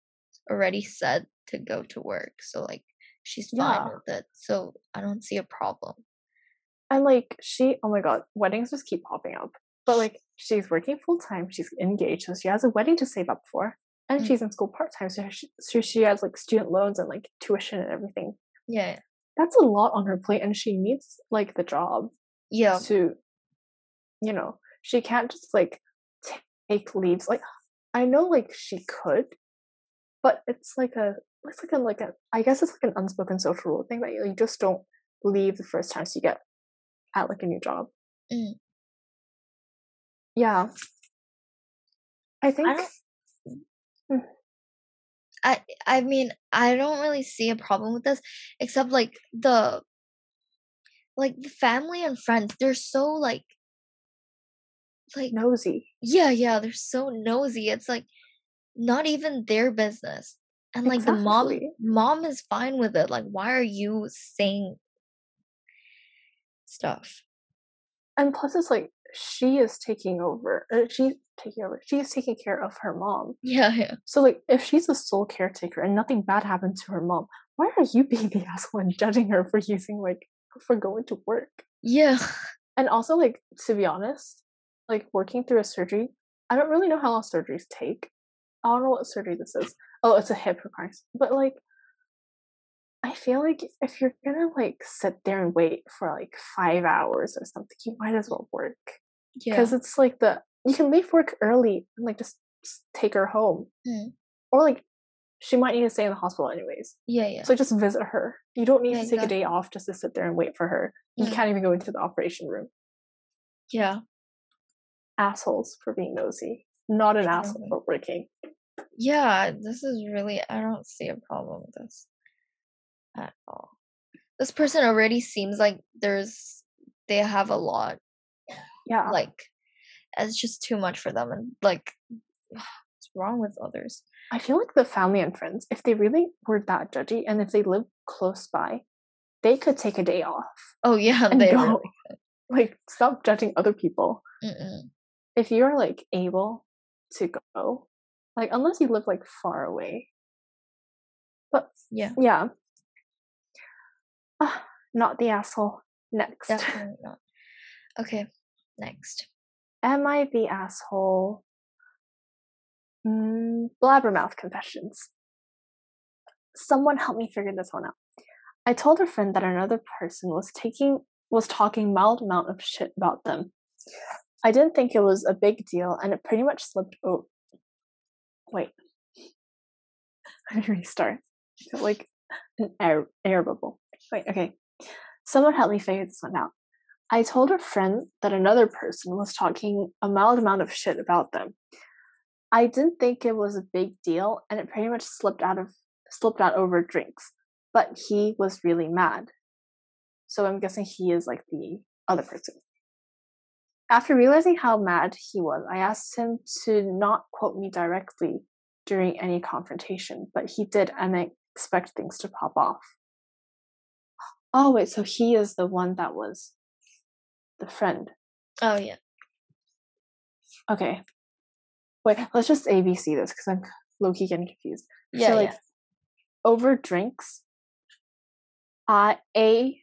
A: already said to go to work, so like she's fine
B: Yeah.
A: with it. So I don't see a problem.
B: And like she oh my god, weddings just keep popping up. But like she's working full time, she's engaged, so she has a wedding to save up for. And
A: Mm.
B: she's in school part time, so she, so she has like student loans and like tuition and everything.
A: Yeah,
B: That's a lot on her plate, and she needs like the job
A: yeah,
B: to, you know, she can't just like take leaves. Like I know like she could, but it's like a it's like a like a I guess it's like an unspoken social rule thing that you, you just don't leave the first time you get at like a new job.
A: Mm.
B: Yeah. I think
A: don't- I I mean I don't really see a problem with this, except like the like the family and friends. They're so like like
B: nosy.
A: yeah yeah they're so nosy. It's like not even their business. And like the mom mom is fine with it. Like why are you saying stuff?
B: And plus it's like she is taking over. Or she's taking over. She is taking care of her mom.
A: Yeah yeah
B: So like if she's a sole caretaker and nothing bad happened to her mom, why are you being the [laughs] asshole and judging her for using like for going to work?
A: yeah
B: And also like to be honest, like working through a surgery, I don't really know how long surgeries take. I don't know what surgery this is. Oh, it's a hip replacement. But like I feel like if you're gonna like sit there and wait for like five hours or something, you might as well work.
A: yeah
B: Because it's like the you can leave work early and like just, just take her home.
A: Mm.
B: Or like she might need to stay in the hospital anyways.
A: yeah yeah
B: So just visit her. You don't need
A: Yeah,
B: to take a day off just to sit there and wait for her. You
A: Mm.
B: can't even go into the operation room.
A: yeah
B: Assholes for being nosy. Not an asshole for working.
A: Yeah. This is really I don't see a problem with this at all. This person already seems like there's they have a lot
B: Yeah.
A: like it's just too much for them and like [sighs] what's wrong with others
B: I feel like the family and friends, if they really were that judgy and if they live close by, they could take a day off
A: oh yeah [laughs]
B: and
A: they
B: go.
A: really [laughs]
B: Like stop judging other people.
A: mm-mm.
B: If you're like able to go, like unless you live like far away. But
A: yeah
B: yeah. Ah, not the asshole. Next. [laughs]
A: definitely not okay next
B: Am I the asshole Mm, blabbermouth confessions. Someone help me figure this one out. I told a friend that another person was taking was talking mild amount of shit about them. I didn't think it was a big deal, and it pretty much slipped. Oh, wait. [laughs] Let me restart. like an air air bubble. Wait, okay. Someone help me figure this one out. I told a friend that another person was talking a mild amount of shit about them. I didn't think it was a big deal, and it pretty much slipped out of slipped out over drinks. But he was really mad. So I'm guessing he is like the other person. After realizing how mad he was, I asked him to not quote me directly during any confrontation, but he did, and I expect things to pop off. Oh, wait, so he is the one that was the friend.
A: Oh, yeah.
B: Okay. Wait, let's just ABC this because I'm low key getting confused.
A: Yeah,
B: so, like,
A: yeah.
B: over drinks, uh, A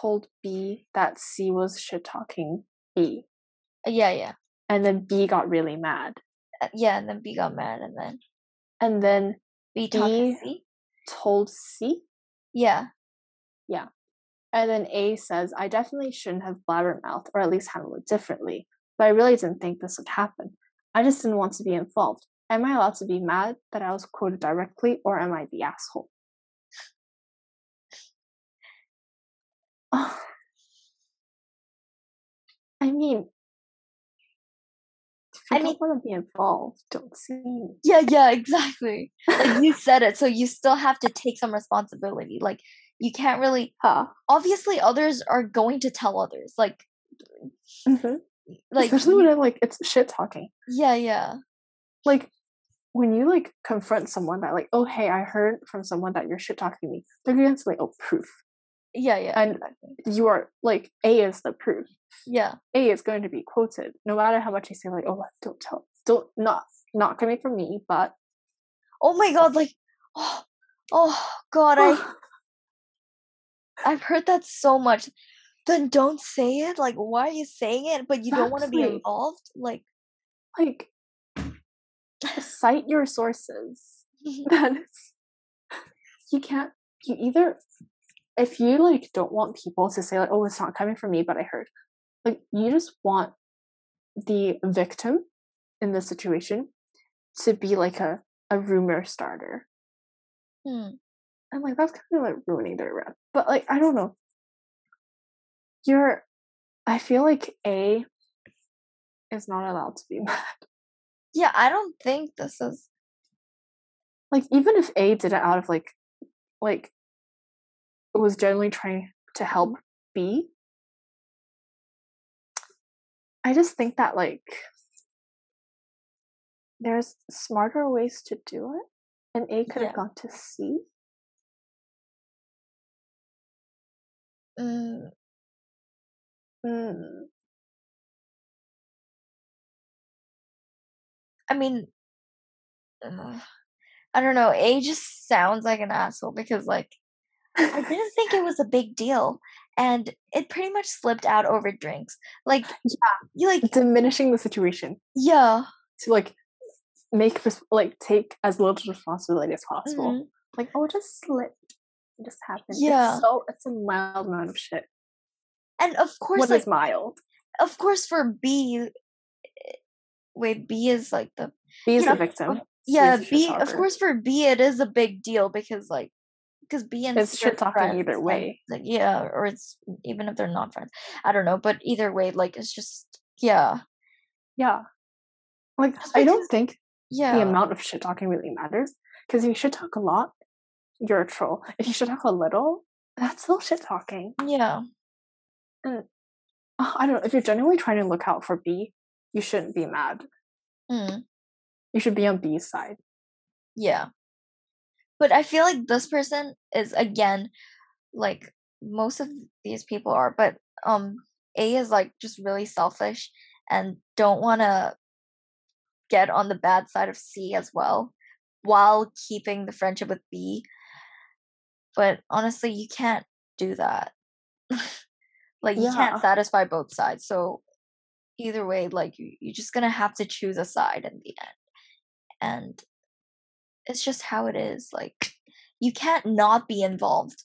B: told B that C was shit talking B,
A: Yeah, yeah.
B: and then B got really mad.
A: Uh, Yeah, and then B got mad, and then
B: And then
A: B talked to
B: B-
A: C.
B: told C,
A: Yeah, yeah.
B: and then A says, I definitely shouldn't have blabbermouthed, or at least handled it differently, but I really didn't think this would happen. I just didn't want to be involved. Am I allowed to be mad that I was quoted directly, or am I the asshole? Oh. [sighs] I mean,
A: I
B: don't
A: mean-
B: want to be involved, don't see anything.
A: yeah, yeah, exactly. [laughs] Like you said it, so you still have to take some responsibility. Like you can't really.
B: Huh.
A: Obviously, others are going to tell others. Like,
B: Mhm.
A: like
B: Especially when it, like it's shit talking.
A: yeah, yeah,
B: Like when you like confront someone that like, oh hey, I heard from someone that you're shit talking me. They're going to say, oh proof.
A: Yeah, yeah,
B: And-
A: exactly.
B: You are like A is the proof.
A: yeah.
B: A is going to be quoted, no matter how much you say like, oh don't tell, don't not not coming from me, but
A: Oh my oh. god, like, oh, oh god, I [laughs] I've heard that so much. Then don't say it. Like, why are you saying it? But you don't want to be involved. Like,
B: like cite your sources. [laughs] that is you can't you either if you like don't want people to say like oh it's not coming from me but i heard like you just want the victim in this situation to be like a a rumor starter
A: hmm.
B: i'm like that's kind of like ruining their rep but like i don't know you're i feel like a is not allowed to be [laughs] mad
A: yeah, I don't think this is.
B: like even if A did it out of like like was generally trying to help B, I just think that like there's smarter ways to do it, and A could have
A: Yeah.
B: gone to C.
A: Mm,
B: Mm,
A: I mean, I don't know. A just sounds like an asshole because, like, I didn't think it was a big deal, and it pretty much slipped out over drinks. Like,
B: Yeah.
A: you like,
B: diminishing the situation
A: yeah,
B: to like make like take as little responsibility as possible.
A: mhm,
B: Like oh, it just slipped. It just happened.
A: Yeah.
B: It's so it's a mild amount of shit.
A: and of course,
B: What
A: like,
B: is mild?
A: of course, for B, eh, wait, B is like the
B: B is
A: Yeah,
B: the victim.
A: Yeah B. Of course, for B, it is a big deal because like, because B and
B: It's
A: C are
B: shit talking either way.
A: like, yeah, or it's even if they're not friends. I don't know, but either way, like, it's just yeah,
B: Yeah. Like
A: That's
B: I don't think
A: yeah,
B: the amount of shit talking really matters. Because if you shit talk a lot, you're a troll. If you shit talk a little, that's still shit talking.
A: yeah,
B: I don't know. If you're genuinely trying to look out for B, you shouldn't be mad.
A: mm,
B: You should be on B's side.
A: yeah. But I feel like this person is again, like most of these people are, but um, A is like just really selfish and don't want to get on the bad side of C as well, while keeping the friendship with B. But honestly, you can't do that. [laughs] like you
B: Yeah.
A: can't satisfy both sides. So either way, like you, you're just gonna have to choose a side in the end. and it's just how it is. Like you can't not be involved.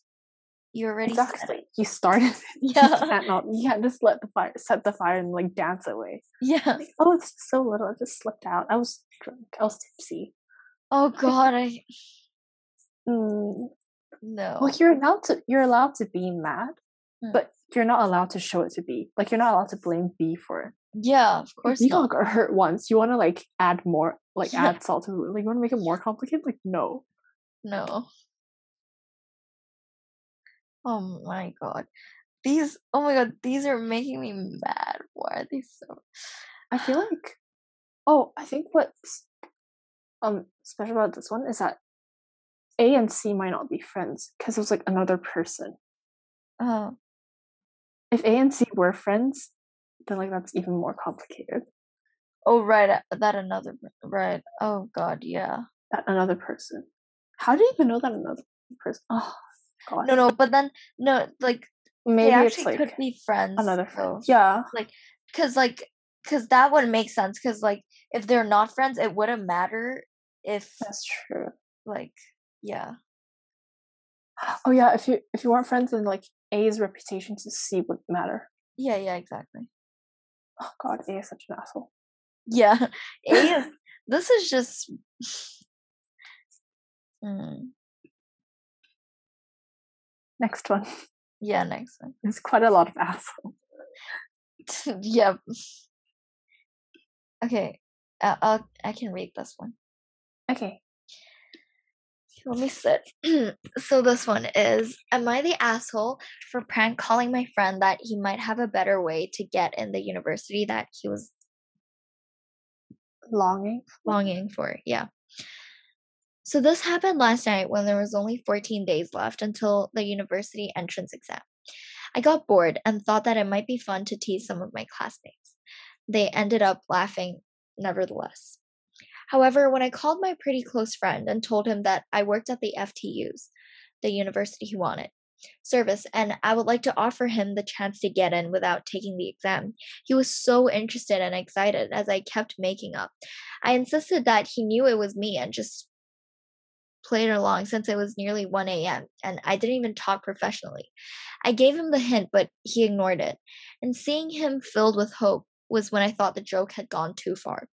A: You already
B: Exactly. You started. it. [laughs] You
A: Yeah.
B: can't not. You can't just let the fire set the fire and like dance away.
A: Yeah.
B: Like, oh, it's so little. It just slipped out. I was drunk. I was tipsy.
A: Oh God, I
B: Mm,
A: no.
B: well, you're allowed to. You're allowed to be mad,
A: Mm.
B: but you're not allowed to show it to B. Like you're not allowed to blame B for it.
A: Yeah, of course
B: you
A: not.
B: got hurt once. You want to like add more, like
A: Yeah.
B: add salt to it. Like you want to make it more complicated. Like no.
A: No. Oh my God. These. Oh my God. These are making me mad. Why are they so?
B: I feel [sighs] like, oh, I think what's um special about this one is that A and C might not be friends because it was like another person.
A: Oh.
B: If A and C were friends, then like that's even more complicated.
A: Oh right. uh, That another. Right. Oh God. Yeah.
B: That another person. How do you even know that another person? Oh god.
A: No. No. But then no. Like
B: Maybe
A: they
B: it's
A: actually
B: like
A: could be friends.
B: another
A: though.
B: friend. Yeah.
A: Like, Cause like, cause that would make sense. Cause like, if they're not friends, it wouldn't matter if
B: That's true.
A: like, yeah,
B: Oh yeah, if you if you weren't friends then like A's reputation to C would matter.
A: yeah, yeah, exactly.
B: Oh god, A is such an asshole.
A: Yeah, [laughs] A is. This is just. Mm,
B: Next one.
A: yeah, next one.
B: There's quite a lot of asshole.
A: yep. Okay, uh, I'll, I can read this one.
B: Okay.
A: Let me sit. [clears throat] so this one is Am I the asshole for prank calling my friend that he might have a better way to get in the university that he was
B: Longing.
A: longing for? Yeah. So this happened last night when there was only 14 days left until the university entrance exam. I got bored and thought that it might be fun to tease some of my classmates. They ended up laughing nevertheless. However, when I called my pretty close friend and told him that I worked at the FTUs, the university he wanted, service, and I would like to offer him the chance to get in without taking the exam, he was so interested and excited as I kept making up. I insisted that he knew it was me and just played along since it was nearly 1 a.m. and I didn't even talk professionally. I gave him the hint, but he ignored it. And seeing him filled with hope was when I thought the joke had gone too far.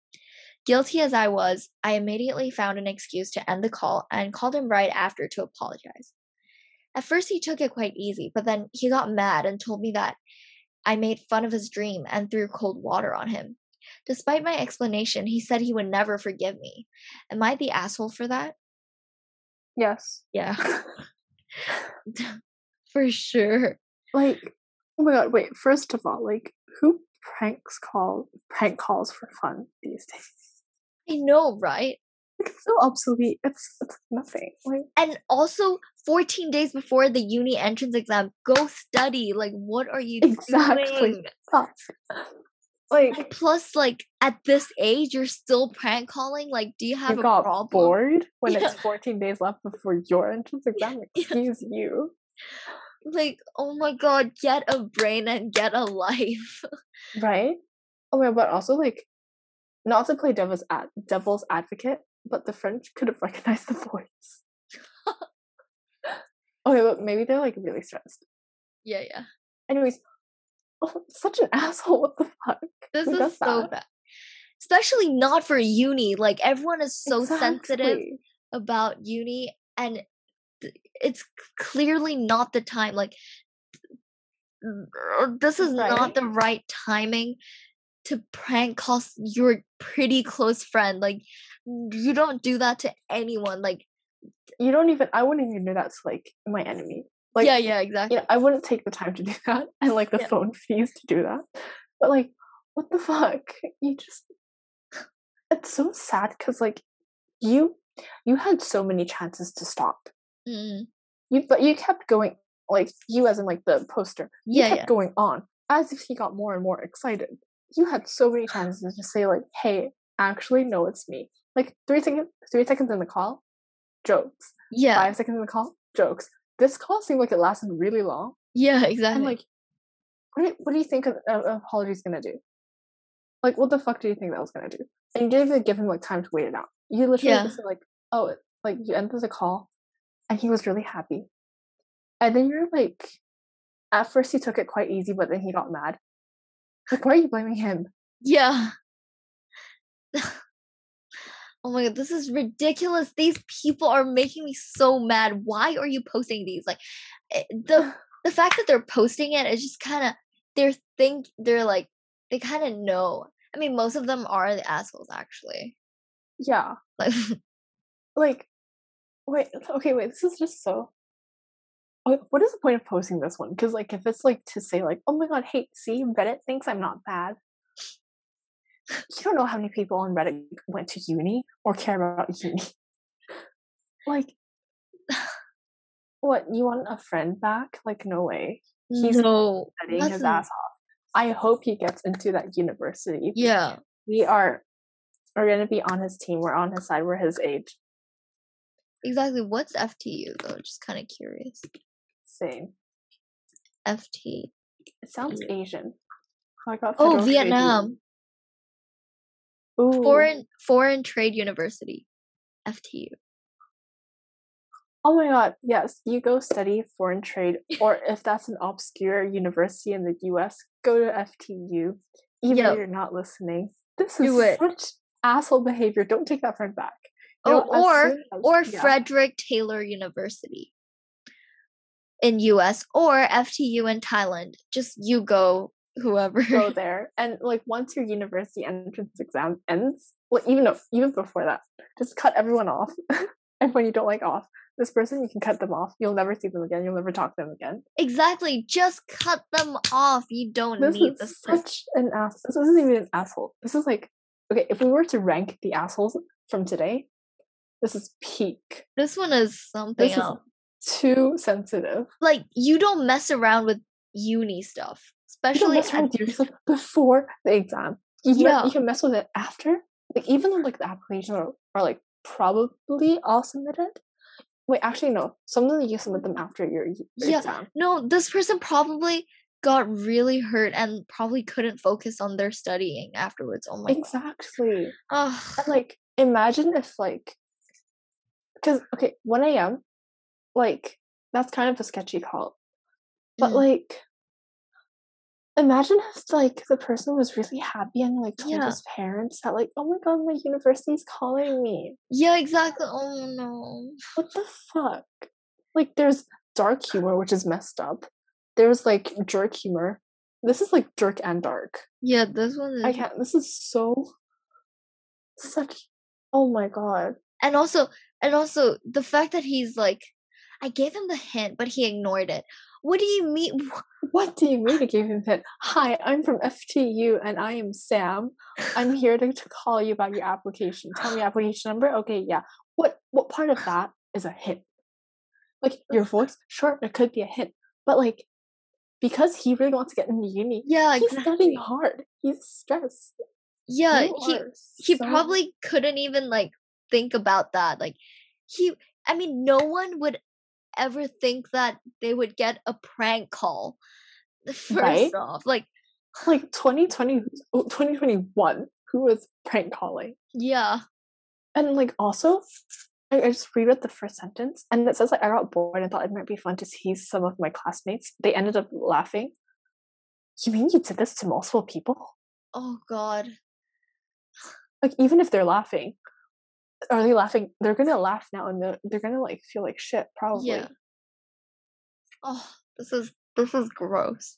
A: Guilty as I was, I immediately found an excuse to end the call and called him right after to apologize. At first, he took it quite easy, but then he got mad and told me that I made fun of his dream and threw cold water on him. Despite my explanation, he said he would never forgive me. Am I the asshole for that?
B: Yes.
A: Yeah, [laughs] [laughs] for sure.
B: like oh my god, wait, first of all, like who pranks call prank calls for fun these days?
A: I know, right?
B: Like, it's so obsolete. It's it's nothing. Like
A: And also, 14 days before the uni entrance exam, go study. Like, what are you
B: Exactly.
A: doing? [laughs]
B: Like
A: And plus, like, at this age, you're still prank calling? Like, do you have
B: you
A: a
B: got
A: problem?
B: bored [laughs] when
A: Yeah.
B: it's 14 days left before your entrance exam.
A: Yeah.
B: Excuse you.
A: Like, oh my god, get a brain and get a [laughs] life.
B: Right? Oh my but also like not to play devil's ad- devil's advocate, but the French could have recognized the voice. [laughs] okay, but maybe they're like really stressed.
A: yeah, yeah.
B: Anyways, oh, [laughs] such an asshole. What the fuck?
A: This
B: Who
A: is so
B: that?
A: bad. Especially not for uni. Like, everyone is so sensitive about uni and th- it's clearly not the time like this is
B: Right.
A: not the right timing to prank call your pretty close friend like you don't do that to anyone like
B: You don't even. I wouldn't even do that to like my enemy. Like
A: yeah yeah exactly
B: you know, I wouldn't take the time to do [laughs] that and like the
A: Yeah.
B: phone fees to do that. But like, what the fuck? You just it's so sad because like you you had so many chances to stop.
A: Mm,
B: You but you kept going like you as in like the poster. You
A: yeah
B: kept
A: yeah
B: going on as if he got more and more excited. You had so many chances to say like, "Hey, actually, no, it's me." Like three seconds, three seconds in the call, jokes.
A: yeah
B: Five seconds in the call, jokes. This call seemed like it lasted really long.
A: yeah exactly
B: And like, what do you, what do you think an apology is gonna do? Like, what the fuck do you think that was gonna do? And you didn't even give him like time to wait it out. You literally
A: Yeah.
B: just like, oh, like you ended the call, and he was really happy, and then you're like, at first he took it quite easy, but then he got mad. Like, why are you blaming him?
A: Yeah. oh my god, this is ridiculous. These people are making me so mad. Why are you posting these? Like eh, the [sighs] the fact that they're posting it is just kind of they're think they're like they kind of know. I mean, most of them are the assholes actually.
B: yeah,
A: Like [laughs]
B: like, wait, okay, wait, this is just so. Wait, what is the point of posting this one? Because like, if it's like to say like, oh my god, hey, see, Reddit thinks I'm not bad. You don't know how many people on Reddit went to uni or care about [laughs] uni. like, what you want a friend back? Like, no way. He's
A: no,
B: studying his ass off. I hope he gets into that university.
A: yeah.
B: we are. We're gonna be on his team. We're on his side. We're his age.
A: Exactly. What's FTU though? Just kind of curious.
B: Same.
A: FT.
B: It sounds Asian.
A: Oh,
B: oh Union.
A: Vietnam. Foreign Foreign Trade University. FTU.
B: Oh my god, yes, you go study foreign trade, or if that's an obscure university in the US, go to FTU. Even
A: Yep.
B: if you're not listening. This is
A: Do
B: such asshole behavior. Don't take that friend back.
A: Oh,
B: know, as
A: or
B: soon as-
A: or
B: yeah.
A: Frederick Taylor University in US or FTU in Thailand. Just you go whoever.
B: go [laughs] there. And like once your university entrance exam ends, well even if, even before that, just cut everyone off. [laughs] and when you don't like off. This person you can cut them off. You'll never see them again. You'll never talk to them again.
A: exactly. Just cut them off. You don't
B: This
A: need
B: is
A: this
B: such an ass. This isn't even an asshole. This is like okay. If we were to rank the assholes from today, this is peak.
A: This one is something
B: This is
A: else.
B: Too sensitive.
A: Like you don't mess around with uni stuff,
B: You don't
A: especially
B: mess
A: at-
B: before the exam. You,
A: Yeah.
B: yeah. you can mess with it after. Like even though like the applications are, are like probably all submitted. Wait, actually no. Some of them you submit them after your, your
A: Yeah.
B: exam.
A: no. This person probably got really hurt and probably couldn't focus on their studying afterwards. Oh my god.
B: Exactly.
A: Ugh.
B: And like, imagine if like, because okay, one a.m. Like that's kind of a sketchy call, but
A: Mm.
B: like, imagine if like the person was really happy and like told
A: Yeah.
B: his parents that like, oh my god, my university's calling me.
A: Yeah, exactly. Oh no.
B: What the fuck? Like, there's dark humor, which is messed up. There's like jerk humor. This is like jerk and dark.
A: Yeah, this one is.
B: I can't. This is so such. Oh my god.
A: And also, and also the fact that he's like, I gave him the hint, but he ignored it. What do you mean? [laughs]
B: What do you mean to give him hint? Hi, I'm from FTU and I am Sam. I'm [laughs] here to, to call you about your application. Tell me your application number. Okay, yeah. What what part of that is a hint? Like your voice, sure, it could be a hint, but like because he really wants to get into uni,
A: Yeah,
B: he's
A: exactly.
B: studying hard. He's stressed.
A: Yeah,
B: You
A: he he
B: so-
A: probably couldn't even like think about that. Like he, I mean, no one would ever think that they would get a prank call. [laughs] First
B: Right?
A: off, like [laughs]
B: like 2020 oh, 2021 who was prank calling?
A: Yeah,
B: and like also I, I just reread the first sentence and it says like i got bored and thought it might be fun to tease some of my classmates. They ended up laughing. You mean you did this to multiple people?
A: Oh god,
B: like even if they're laughing are they laughing they're gonna laugh now and they're, they're gonna like feel like shit probably
A: yeah. Oh, this is this is gross.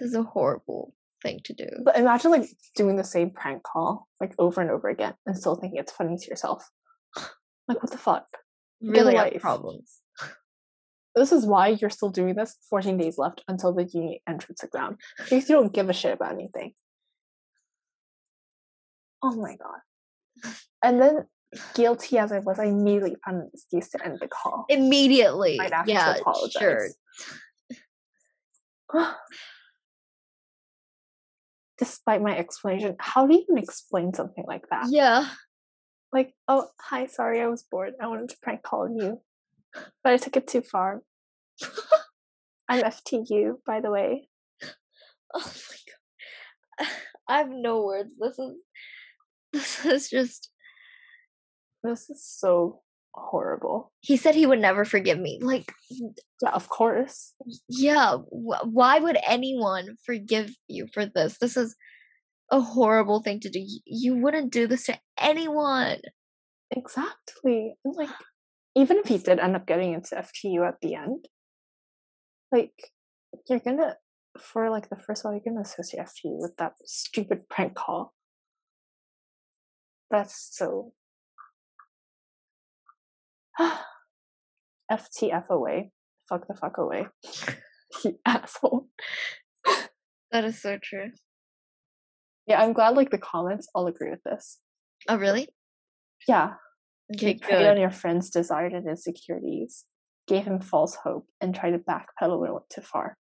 A: This is a horrible thing to do.
B: but imagine like doing the same prank call like over and over again and still thinking it's funny to yourself [sighs] like what the fuck
A: really have problems.
B: this is why you're still doing this 14 days left until the uni entrance exam because you don't give a shit about anything oh my god [sighs] and then guilty as i was i immediately found an excuse to end the call
A: Immediately,
B: I'd have to
A: yeah,
B: apologize.
A: sure. [sighs]
B: despite my explanation how do you even explain something like that
A: Yeah,
B: like oh hi sorry i was bored i wanted to prank call you but i took it too far [laughs] i'm ftu by the way
A: Oh my god. [sighs] I have no words. This is [laughs] this is just
B: This is so horrible.
A: He said he would never forgive me. Like,
B: Yeah, of course.
A: yeah, why would anyone forgive you for this? This is a horrible thing to do. You wouldn't do this to anyone.
B: Exactly. Like, [sighs] even if he did end up getting into FTU at the end, like, you're gonna, for like the first while, you're gonna associate FTU with that stupid prank call. That's so. [gasps] FTF away. Fuck the fuck away. [laughs] you asshole.
A: That is so true.
B: Yeah, I'm glad like the comments all agree with this.
A: Oh, really?
B: Yeah,
A: Okay,
B: you preyed on your friend's desires and insecurities, gave him false hope, and tried to backpedal a little too far.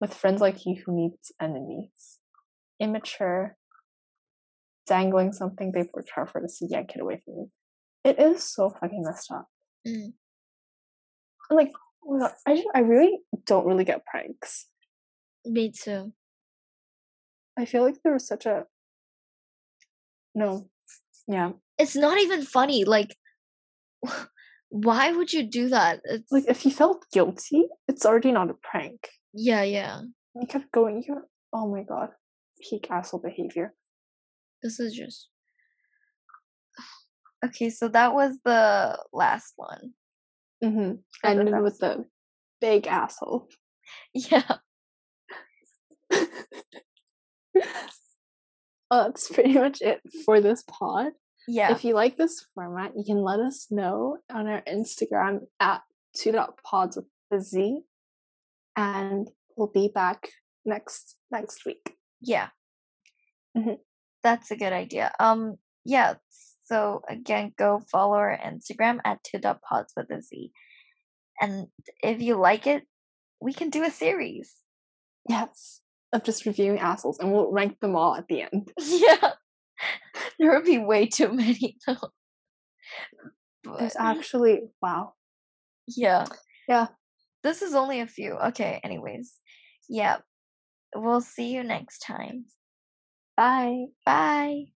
B: With friends like you who needs enemies. Immature, dangling something they've worked hard for to see yank it away from you. It is so fucking messed up.
A: Mm.
B: Like, well, I, ju- I really don't really get pranks.
A: Me too.
B: I feel like there was such a. No. Yeah.
A: It's not even funny. Like, [laughs] why would you do that? It's
B: Like, if you felt guilty, it's already not a prank.
A: yeah, yeah.
B: You kept going. You oh my god, peak asshole behavior.
A: This is just okay. So that was the last one.
B: Mm-hmm. Ended with the big asshole. [laughs]
A: Yeah. [laughs]
B: Uh, that's pretty much it for this pod.
A: Yeah.
B: If you like this format, you can let us know on our Instagram at two dot pods with the Z, and we'll be back next next week.
A: Yeah.
B: Mhm.
A: That's a good idea. Um yeah, so again go follow our Instagram at two dot pods with a Z. And if you like it, we can do a series.
B: Yes, of just reviewing assholes, and we'll rank them all at the end. [laughs]
A: Yeah. [laughs] there would be way too many though. [laughs]
B: There's actually wow.
A: yeah.
B: Yeah.
A: This is only a few. Okay, anyways. Yeah. We'll see you next time.
B: Bye.
A: Bye.